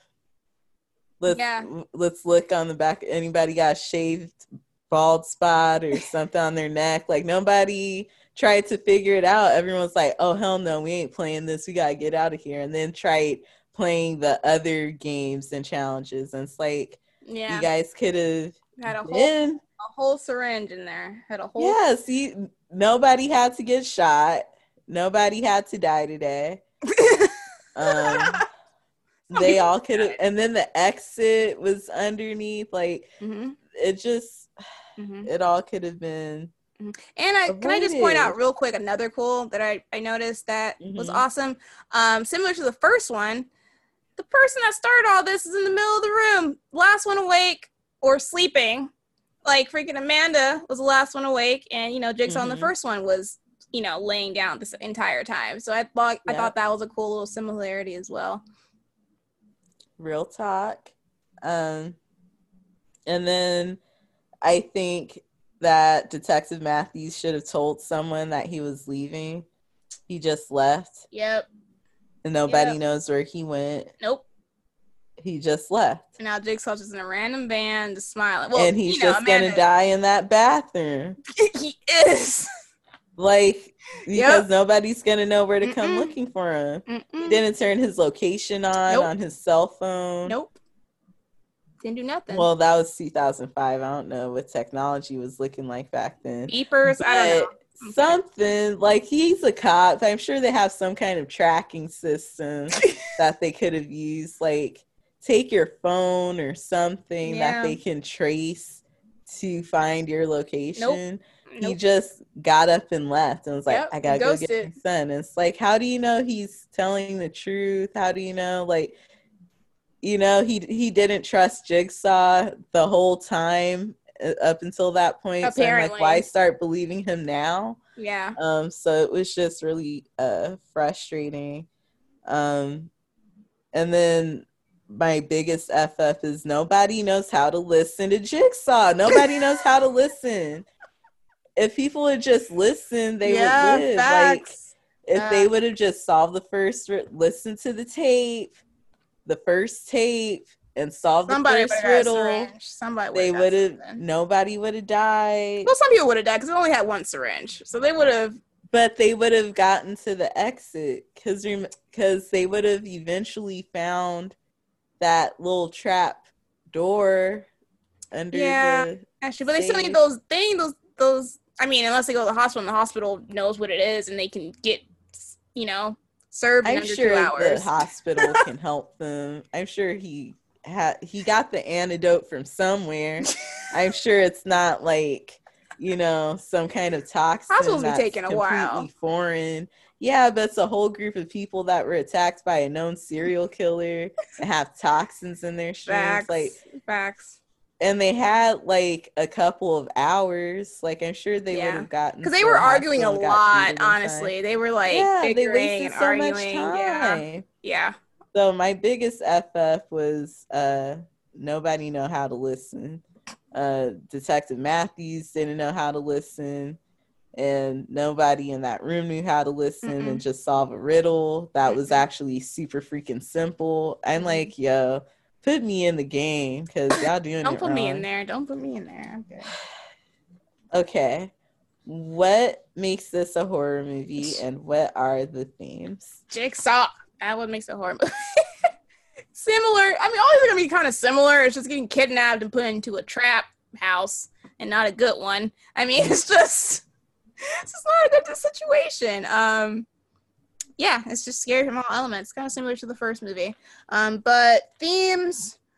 let's Yeah. let's look on the back anybody got shaved bald spot or something on their neck? Like nobody tried to figure it out. Everyone's like oh hell no we ain't playing this. We gotta get out of here and then tried playing the other games and challenges. And it's like Yeah. you guys could have had a whole been a whole syringe in there. Had a whole yeah, see, nobody had to get shot. Nobody had to die today. Um, they all could have, and then the exit was underneath. Like Mhm, it just, mhm. it all could have been. And I can I just point out real quick another cool that I, I noticed that was Mhm. awesome. Um, similar to the first one, the person that started all this is in the middle of the room, last one awake or sleeping. Like freaking Amanda was the last one awake, and you know Jigsaw in the Mhm. first one was you know laying down this entire time. So I thought I thought that was a cool little similarity as well. real talk um and then i think that detective matthews should have told someone that he was leaving he just left Yep. and nobody Yep. knows where he went Nope. He just left And now Jigsaw's just in a random van, just smiling. Well, and he's you know, just gonna die in that bathroom he is. like because Yep. nobody's gonna know where to come Mm-mm. looking for him he Mm-mm. didn't turn his location on Nope. on his cell phone Nope. Didn't do nothing. well that was 2005 i don't know what technology was looking like back then Beepers, I don't know. But Something like he's a cop. I'm sure they have some kind of tracking system that they could have used. Like take your phone or something Yeah. that they can trace to find your location. He Nope. just got up and left and was like, Yep, I gotta go get ghosted. my son. And it's like, how do you know he's telling the truth? How do you know like you know he he didn't trust Jigsaw the whole time uh, up until that point. So I'm like, Apparently. why start believing him now? Yeah. Um, so it was just really uh frustrating. Um, and then my biggest FF is nobody knows how to listen to Jigsaw. Nobody knows how to listen. If people would just listen, they yeah, would live. Like if Uh, they would have just solved the first, ri- listen to the tape, the first tape, and solved Somebody the first would've got a riddle. Somebody they would have nobody would have died. Well, some people would have died because they only had one syringe, so they would have. but they would have gotten to the exit because because they would have eventually found that little trap door under Yeah. the Actually, but they still need those. They need those. Those. I mean, unless they go to the hospital, and the hospital knows what it is, and they can get, you know, served I'm sure the hospital can help them. I'm sure he had he got the antidote from somewhere. I'm sure it's not like you know some kind of toxin Hospitals be taking a while. foreign. Yeah, but it's a whole group of people that were attacked by a known serial killer and have toxins in their streams. Facts. Like, facts. and they had like a couple of hours. Like, I'm sure they Yeah. would have gotten Because they were arguing a hospital and got lot. in time. Honestly, they were like yeah, they wasted so arguing. much Yeah. time. Yeah. So my biggest FF was uh nobody know how to listen. Uh Detective Matthews didn't know how to listen and nobody in that room knew how to listen Mm-mm. and just solve a riddle that was actually super freaking simple. I'm like, yo, put me in the game cuz y'all doing Don't put me in there. Don't put me in there. Good. Okay. What makes this a horror movie and what are the themes? Jigsaw. That what makes it horror movie. similar. I mean, all these are gonna be kind of similar. It's just getting kidnapped and put into a trap house, and not a good one. I mean, it's just it's is not a good situation. Um, yeah, it's just scary from all elements. Kind of similar to the first movie. Um, but themes.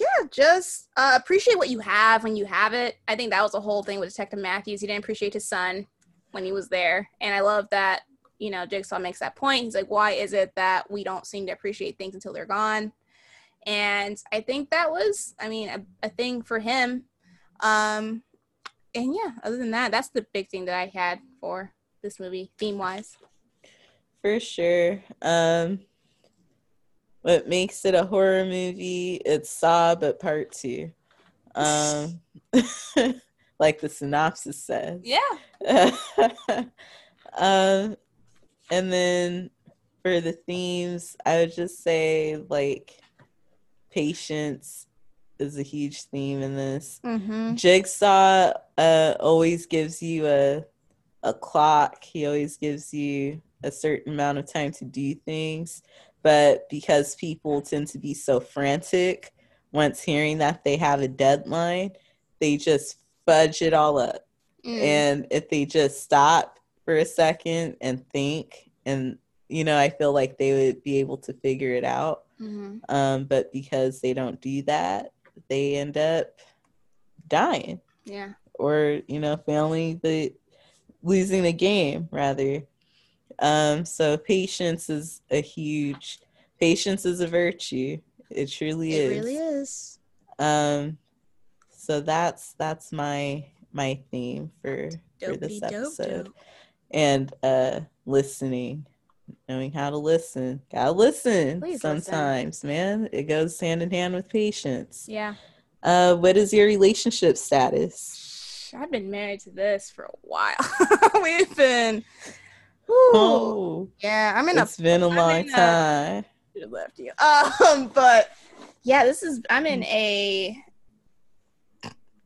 Yeah, just uh, appreciate what you have when you have it. I think that was the whole thing with Detective Matthews. He didn't appreciate his son when he was there. And I love that, you know, Jigsaw makes that point. He's like, why is it that we don't seem to appreciate things until they're gone? And I think that was, I mean, a, a thing for him. Um, and yeah, other than that, that's the big thing that I had for this movie, theme wise. For sure. Um what makes it a horror movie? It's Saw but part 2. Um like the synopsis says. Yeah. um and then for the themes, I would just say like patience is a huge theme in this. Mm-hmm. Jigsaw uh, always gives you a a clock. He always gives you a certain amount of time to do things, but because people tend to be so frantic once hearing that they have a deadline, they just fudge it all up. Mm. And if they just stop for a second and think, and you know, I feel like they would be able to figure it out. hmm Um, but because they don't do that, they end up dying Yeah. or you know failing the losing the game rather um so patience is a huge patience is a virtue it truly It is really is. um so that's that's my my theme for for this episode dope. and uh listening knowing how to listen gotta listen Please listen. sometimes man it goes hand in hand with patience Yeah. uh what is your relationship status I've been married to this for a while. We've been. Oh Yeah, I'm in a it's been a I'm long in a- time should have left you. Um, but yeah, this is I'm in a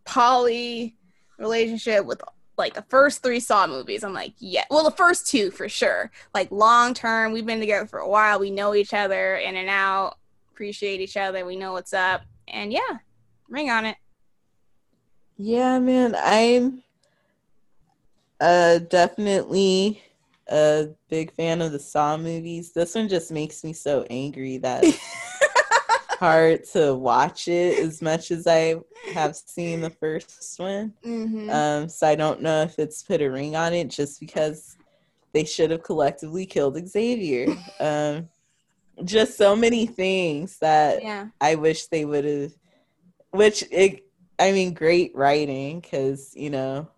poly relationship with like the first three Saw movies. I'm like, yeah, well, the first two for sure. Like long term, we've been together for a while. We know each other in and out, appreciate each other. We know what's up, and yeah, ring on it. Yeah, man, I'm uh definitely a big fan of the Saw movies. This one just makes me so angry that hard to watch it as much as I have seen the first one. mm-hmm. Um, so I don't know if it's put a ring on it just because they should have collectively killed Xavier. Um, just so many things that yeah, I wish they would have, which it, I mean, great writing because you know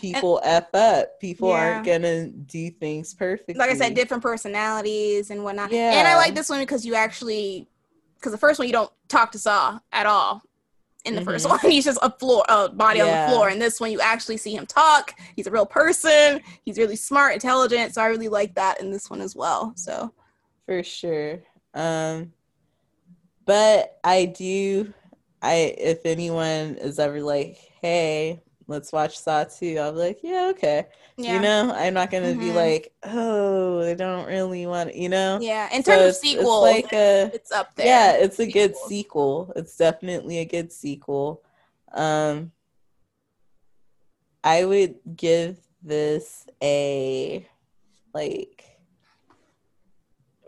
people f up. People aren't gonna do things perfectly. like I said, different personalities and whatnot. Yeah. And I like this one because you actually, because the first one you don't talk to Saw at all. In the first Mhm. one, he's just a floor, a body on the floor. And this one, you actually see him talk. He's a real person. He's really smart, intelligent. So I really like that in this one as well. So for sure. Um, but I do. I if anyone is ever like, "Hey, let's watch Saw 2," I'll be like, "Yeah, okay." Yeah. You know, I'm not gonna be Mhm. like, "Oh, I don't really want," you know. Yeah. In So terms of it's- it's sequel, like a it's up there. yeah, it's a good Sequel. sequel. It's definitely a good sequel. Um, I would give this a like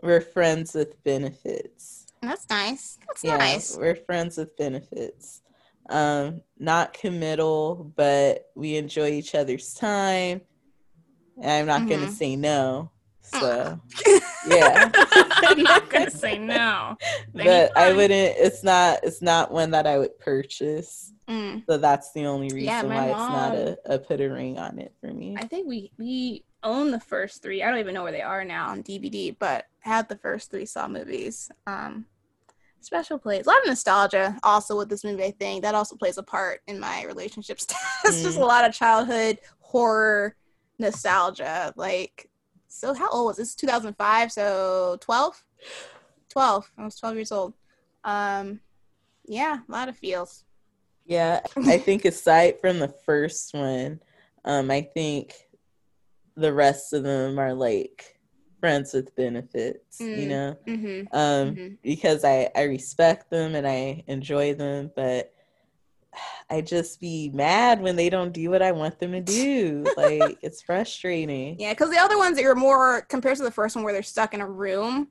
we're friends with benefits. That's nice. That's Yeah, nice. we're friends with benefits. Um, not committal, but we enjoy each other's time. And I'm not gonna Mhm. say no. So yeah. I'm not gonna say no. but I wouldn't. It's not. It's not one that I would purchase. Mm. So that's the only reason Yeah, why it's not a, a put a ring on it for me. I think we we own the first three. I don't even know where they are now on DVD, but had the first three Saw movies. Um, special place, a lot of nostalgia also with this movie. I think that also plays a part in my relationship status. Just a Mm. lot of childhood horror nostalgia. Like, so how old was this? 2005, so 12. 12. I was 12 years old. Um, yeah, a lot of feels. Yeah, I think aside from the first one, um, I think the rest of them are like friends with benefits. You Mm. know, Mm-hmm. um, hmm because I I respect them and I enjoy them, but I just be mad when they don't do what I want them to do. like it's frustrating. Yeah, because the other ones that are more compared to the first one where they're stuck in a room,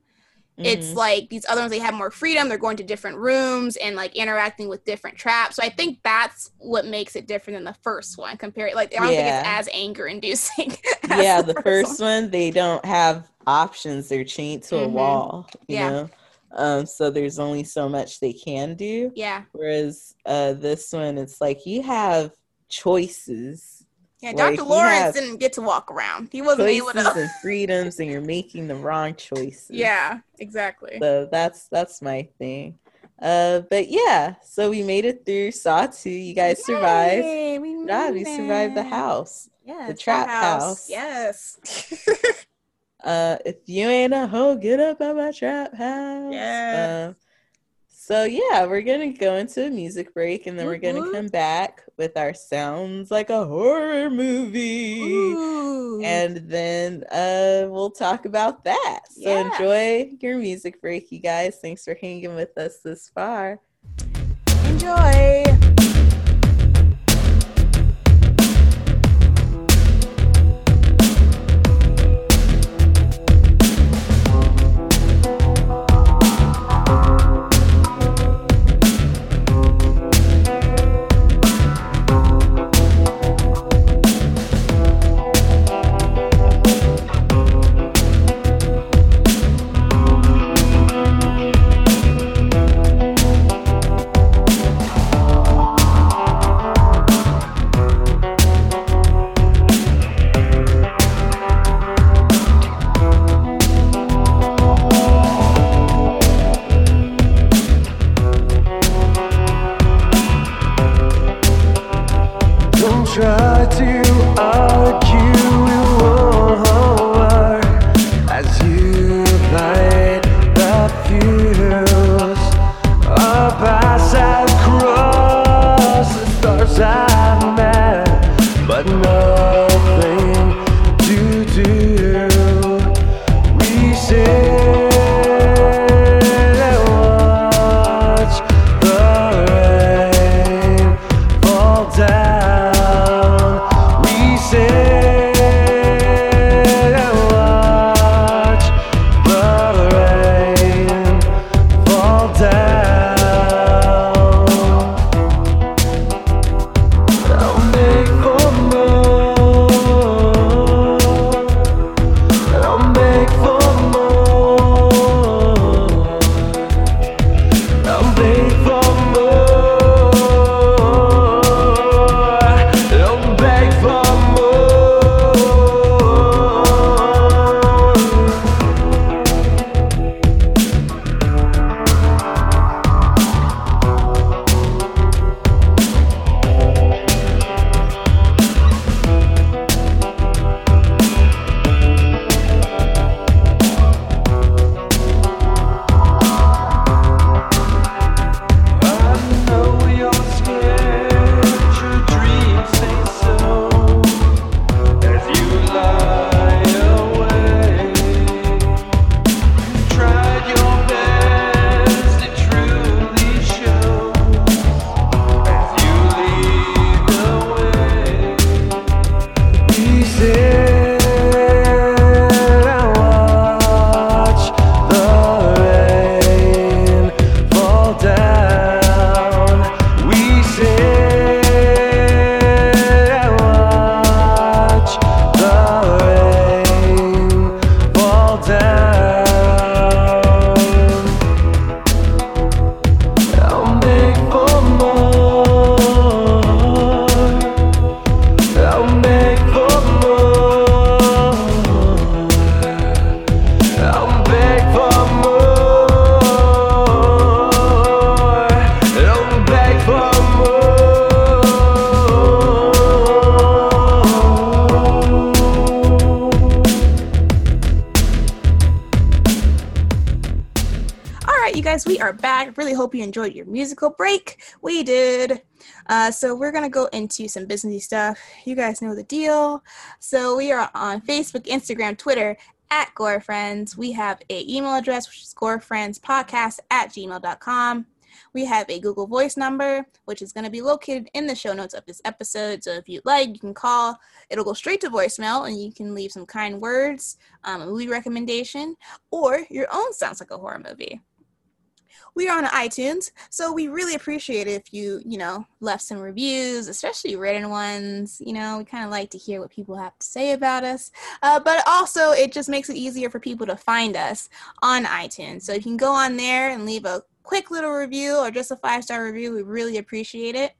it's Mhm. like these other ones they have more freedom. They're going to different rooms and like interacting with different traps. So I think that's what makes it different than the first one. Compared, like I don't think it's as anger inducing. yeah, the first one they don't have options. They're chained to a Mhm. wall. You Yeah. know, um, so there's only so much they can do. Yeah, Whereas uh, this one, it's like you have choices, yeah. Dr. Lawrence didn't get to walk around. He wasn't able to. and freedoms, and you're making the wrong choices. yeah, exactly. So that's that's my thing. Uh, but yeah, so we made it through Saw two. You guys survived. Yay, we Yeah, we survived the house. Yeah, the trap house. Yes. Uh, if you ain't a hoe, get up out my trap house. Yes. Um, so yeah, we're gonna go into a music break, and then we're gonna come back with our sounds like a horror movie, Ooh. and then uh, we'll talk about that. So Yeah. enjoy your music break, you guys. Thanks for hanging with us this far. enjoy. Hope you enjoyed your musical break. We did. Uh, so we're gonna go into some businessy stuff. You guys know the deal. So we are on Facebook, Instagram, Twitter at Gore Friends. We have a email address which is gorefriendspodcast at gmail.com. We have a Google Voice number, which is going to be located in the show notes of this episode. So if you'd like, you can call. It'll go straight to voicemail, and you can leave some kind words, um, a movie recommendation, or your own sounds like a horror movie. We are on iTunes, so we really appreciate it if you, you know, left some reviews, especially written ones. You know, we kind of like to hear what people have to say about us. Uh, but also, it just makes it easier for people to find us on iTunes. So you can go on there and leave a quick little review or just a five star review. We really appreciate it.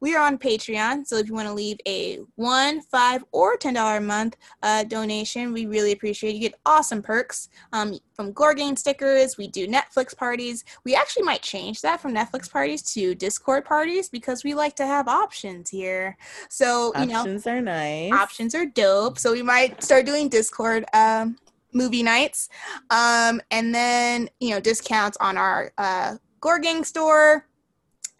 We are on Patreon, so if you want to leave a one, five, or ten dollar a month uh, donation, we really appreciate. It. You get awesome perks um, from Gore Gang stickers. We do Netflix parties. We actually might change that from Netflix parties to Discord parties because we like to have options here. So you know, Options are nice. options are dope. So we might start doing Discord um, movie nights, um, and then you know discounts on our uh, Gore Gang store.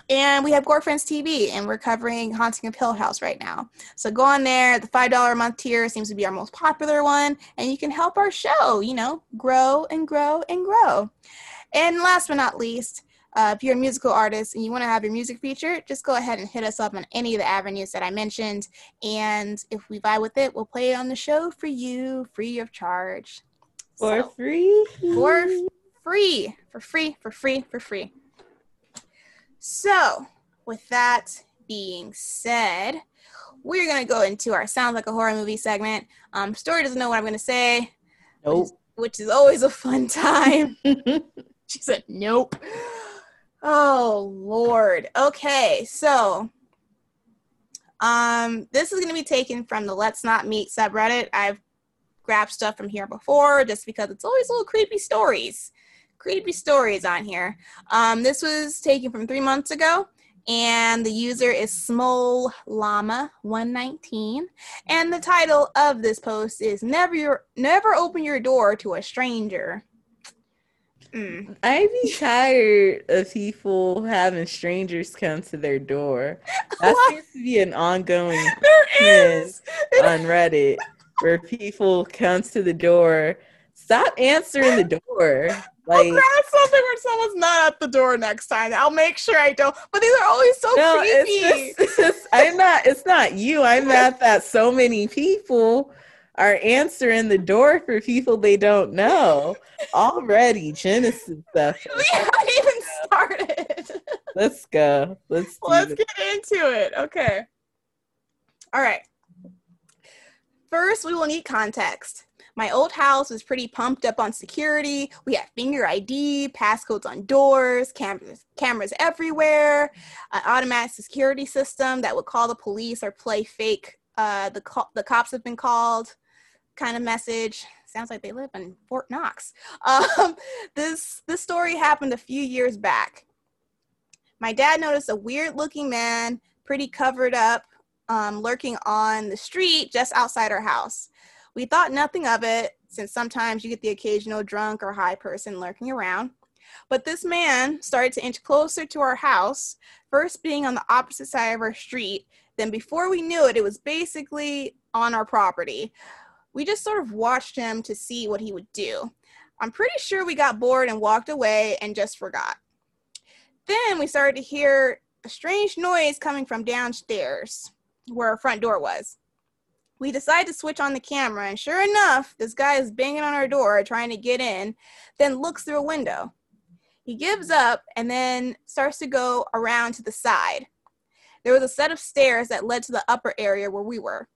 And we have Gore Friends TV, and we're covering Haunting of Hill House right now. So go on there. The five dollar a month tier seems to be our most popular one, and you can help our show, you know, grow and grow and grow. And last but not least, uh, if you're a musical artist and you want to have your music featured, just go ahead and hit us up on any of the avenues that I mentioned. And if we vibe with it, we'll play it on the show for you, free of charge. For So, free. for free, for free, for free, for free. So, with that being said, we're gonna go into our sounds like a horror movie segment. Um, Story doesn't know what I'm gonna say, Nope. which is always a fun time. She said, nope. Oh, Lord. Okay, so um, this is going to be taken from the Let's Not Meet subreddit. I've grabbed stuff from here before just because it's always little creepy stories. Creepy stories on here. Um, this was taken from three months ago, and the user is Smole Llama 119. And the title of this post is Never Your Never Open Your Door to a Stranger. Mm. I be tired of people having strangers come to their door. That seems to be an ongoing is. on Reddit where people come to the door. Stop answering the door. I'll Like grab something where someone's not at the door next time. I'll make sure I don't. But these are always so no, creepy. it's just, it's just I'm not it's not you. I'm mad that so many people are answering the door for people they don't know. Already Genesis stuff. we haven't even started. Let's go. Let's Let's this. get into it. Okay. All right. First, we will need context. My old house was pretty pumped up on security. We had finger ID, passcodes on doors, cameras, cameras everywhere, an automatic security system that would call the police or play fake. Uh, the co- the cops have been called, kind of message. Sounds like they live in Fort Knox. Um, this this story happened a few years back. My dad noticed a weird looking man, pretty covered up, um, lurking on the street just outside our house. We thought nothing of it, since sometimes you get the occasional drunk or high person lurking around. But this man started to inch closer to our house, first being on the opposite side of our street. Then, before we knew it, it was basically on our property. We just sort of watched him to see what he would do. I'm pretty sure we got bored and walked away and just forgot. Then we started to hear a strange noise coming from downstairs where our front door was. We decide to switch on the camera, and sure enough, this guy is banging on our door trying to get in, then looks through a window. He gives up and then starts to go around to the side. There was a set of stairs that led to the upper area where we were.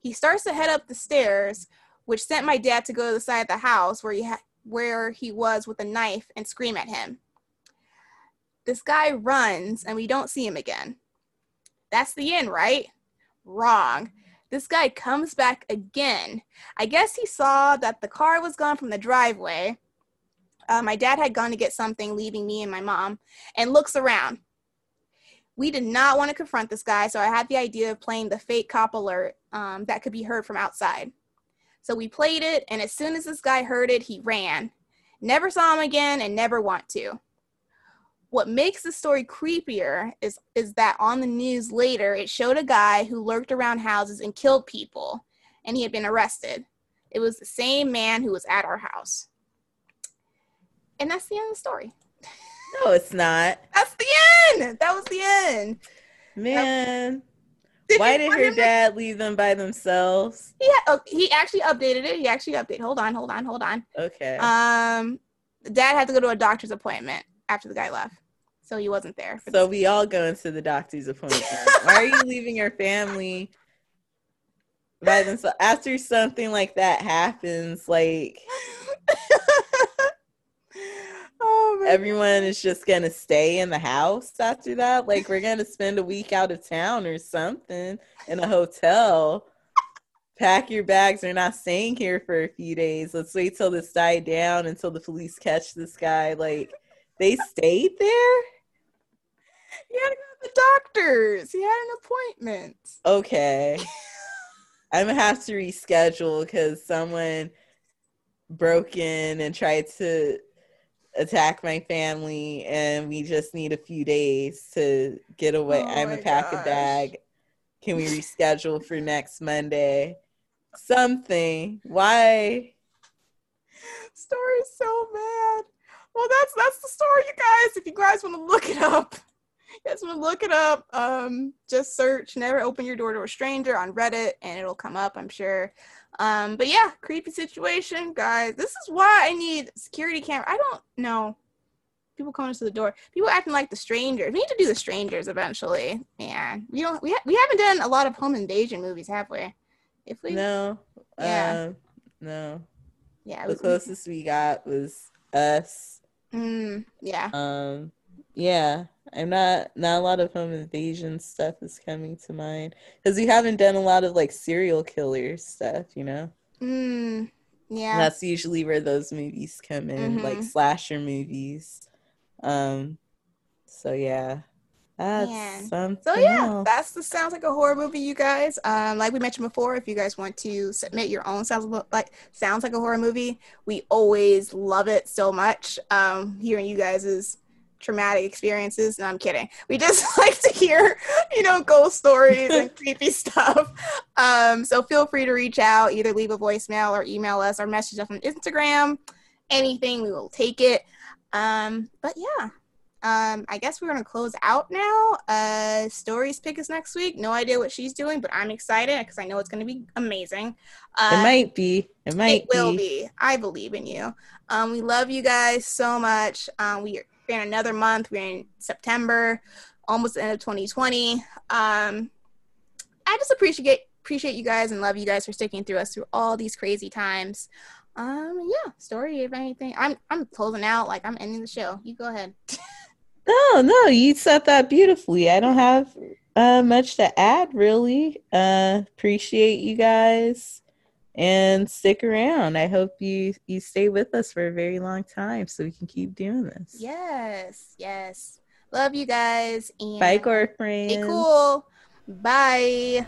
He starts to head up the stairs, which sent my dad to go to the side of the house where he ha- where he was with a knife and scream at him. This guy runs and we don't see him again. That's the end, right? Wrong. This guy comes back again. I guess he saw that the car was gone from the driveway. Uh, my dad had gone to get something, leaving me and my mom, and looks around. We did not want to confront this guy, so I had the idea of playing the fake cop alert um, that could be heard from outside. So we played it, and as soon as this guy heard it, he ran. Never saw him again and never want to. What makes the story creepier is is that on the news later it showed a guy who lurked around houses and killed people and he had been arrested. It was the same man who was at our house. And that's the end of the story. No, it's not. That's the end. That was the end. Man. Did Why did her him to- dad leave them by themselves? Yeah, oh, he actually updated it. He actually updated. Hold on, hold on, hold on. Okay. Um, dad had to go to a doctor's appointment after the guy left, so he wasn't there. So we all go into the doctor's appointment. Why are you leaving your family by themselves after something like that happens? Like oh everyone is just gonna stay in the house after that. Like we're gonna spend a week out of town or something in a hotel. Pack your bags. We're not staying here for a few days. Let's wait till this died down until the police catch this guy. Like they stayed there. He had to go to the doctor's. He had an appointment. Okay. I'm gonna have to reschedule because someone broke in and tried to attack my family, and we just need a few days to get away. Oh I'm gonna pack a bag. Can we reschedule for next Monday? Something. Why? Story's so bad. Well, that's that's the story, you guys. If you guys want to look it up, you guys want to look it up. Um, just search "Never Open Your Door to a Stranger" on Reddit, and it'll come up. I'm sure. Um, but yeah, creepy situation, guys. This is why I need security camera. I don't know. People coming to the door. People acting like the strangers. We need to do the strangers eventually. Man, we don't. We ha- we haven't done a lot of home invasion movies, have we? If we, No. Yeah. Um, no. yeah, The we- closest we got was us. Mm, yeah. Um, yeah, I'm not not a lot of home invasion stuff is coming to mind because we haven't done a lot of like serial killer stuff, you know. Mm, yeah. And that's usually where those movies come in, like Mhm. slasher movies. Um, so yeah, that's Man. something. So yeah, that's the sounds like a horror movie, you guys. Um, like we mentioned before, if you guys want to submit your own sounds like sounds like a horror movie, we always love it so much. Um, hearing you guys' traumatic experiences. No, I'm kidding. We just like to hear, you know, ghost stories and creepy stuff. Um, so feel free to reach out, either leave a voicemail or email us or message us on Instagram. Anything, we will take it. Um, but yeah, um, I guess we're gonna close out now. Uh, Stories pick us next week. No idea what she's doing, but I'm excited because I know it's gonna be amazing. Uh, it might be. It might it will be. I believe in you. Um, we love you guys so much. Um, we are we're in another month. We're in September, almost the end of 2020. Um, I just appreciate appreciate you guys and love you guys for sticking through us through all these crazy times. Um, yeah, story if anything. I'm I'm closing out. Like I'm ending the show. You go ahead. No, no, you said that beautifully. I don't have uh, much to add, really. Uh, appreciate you guys and stick around. I hope you you stay with us for a very long time so we can keep doing this. Yes, yes. Love you guys. And Bye, girlfriend. Stay cool. Bye.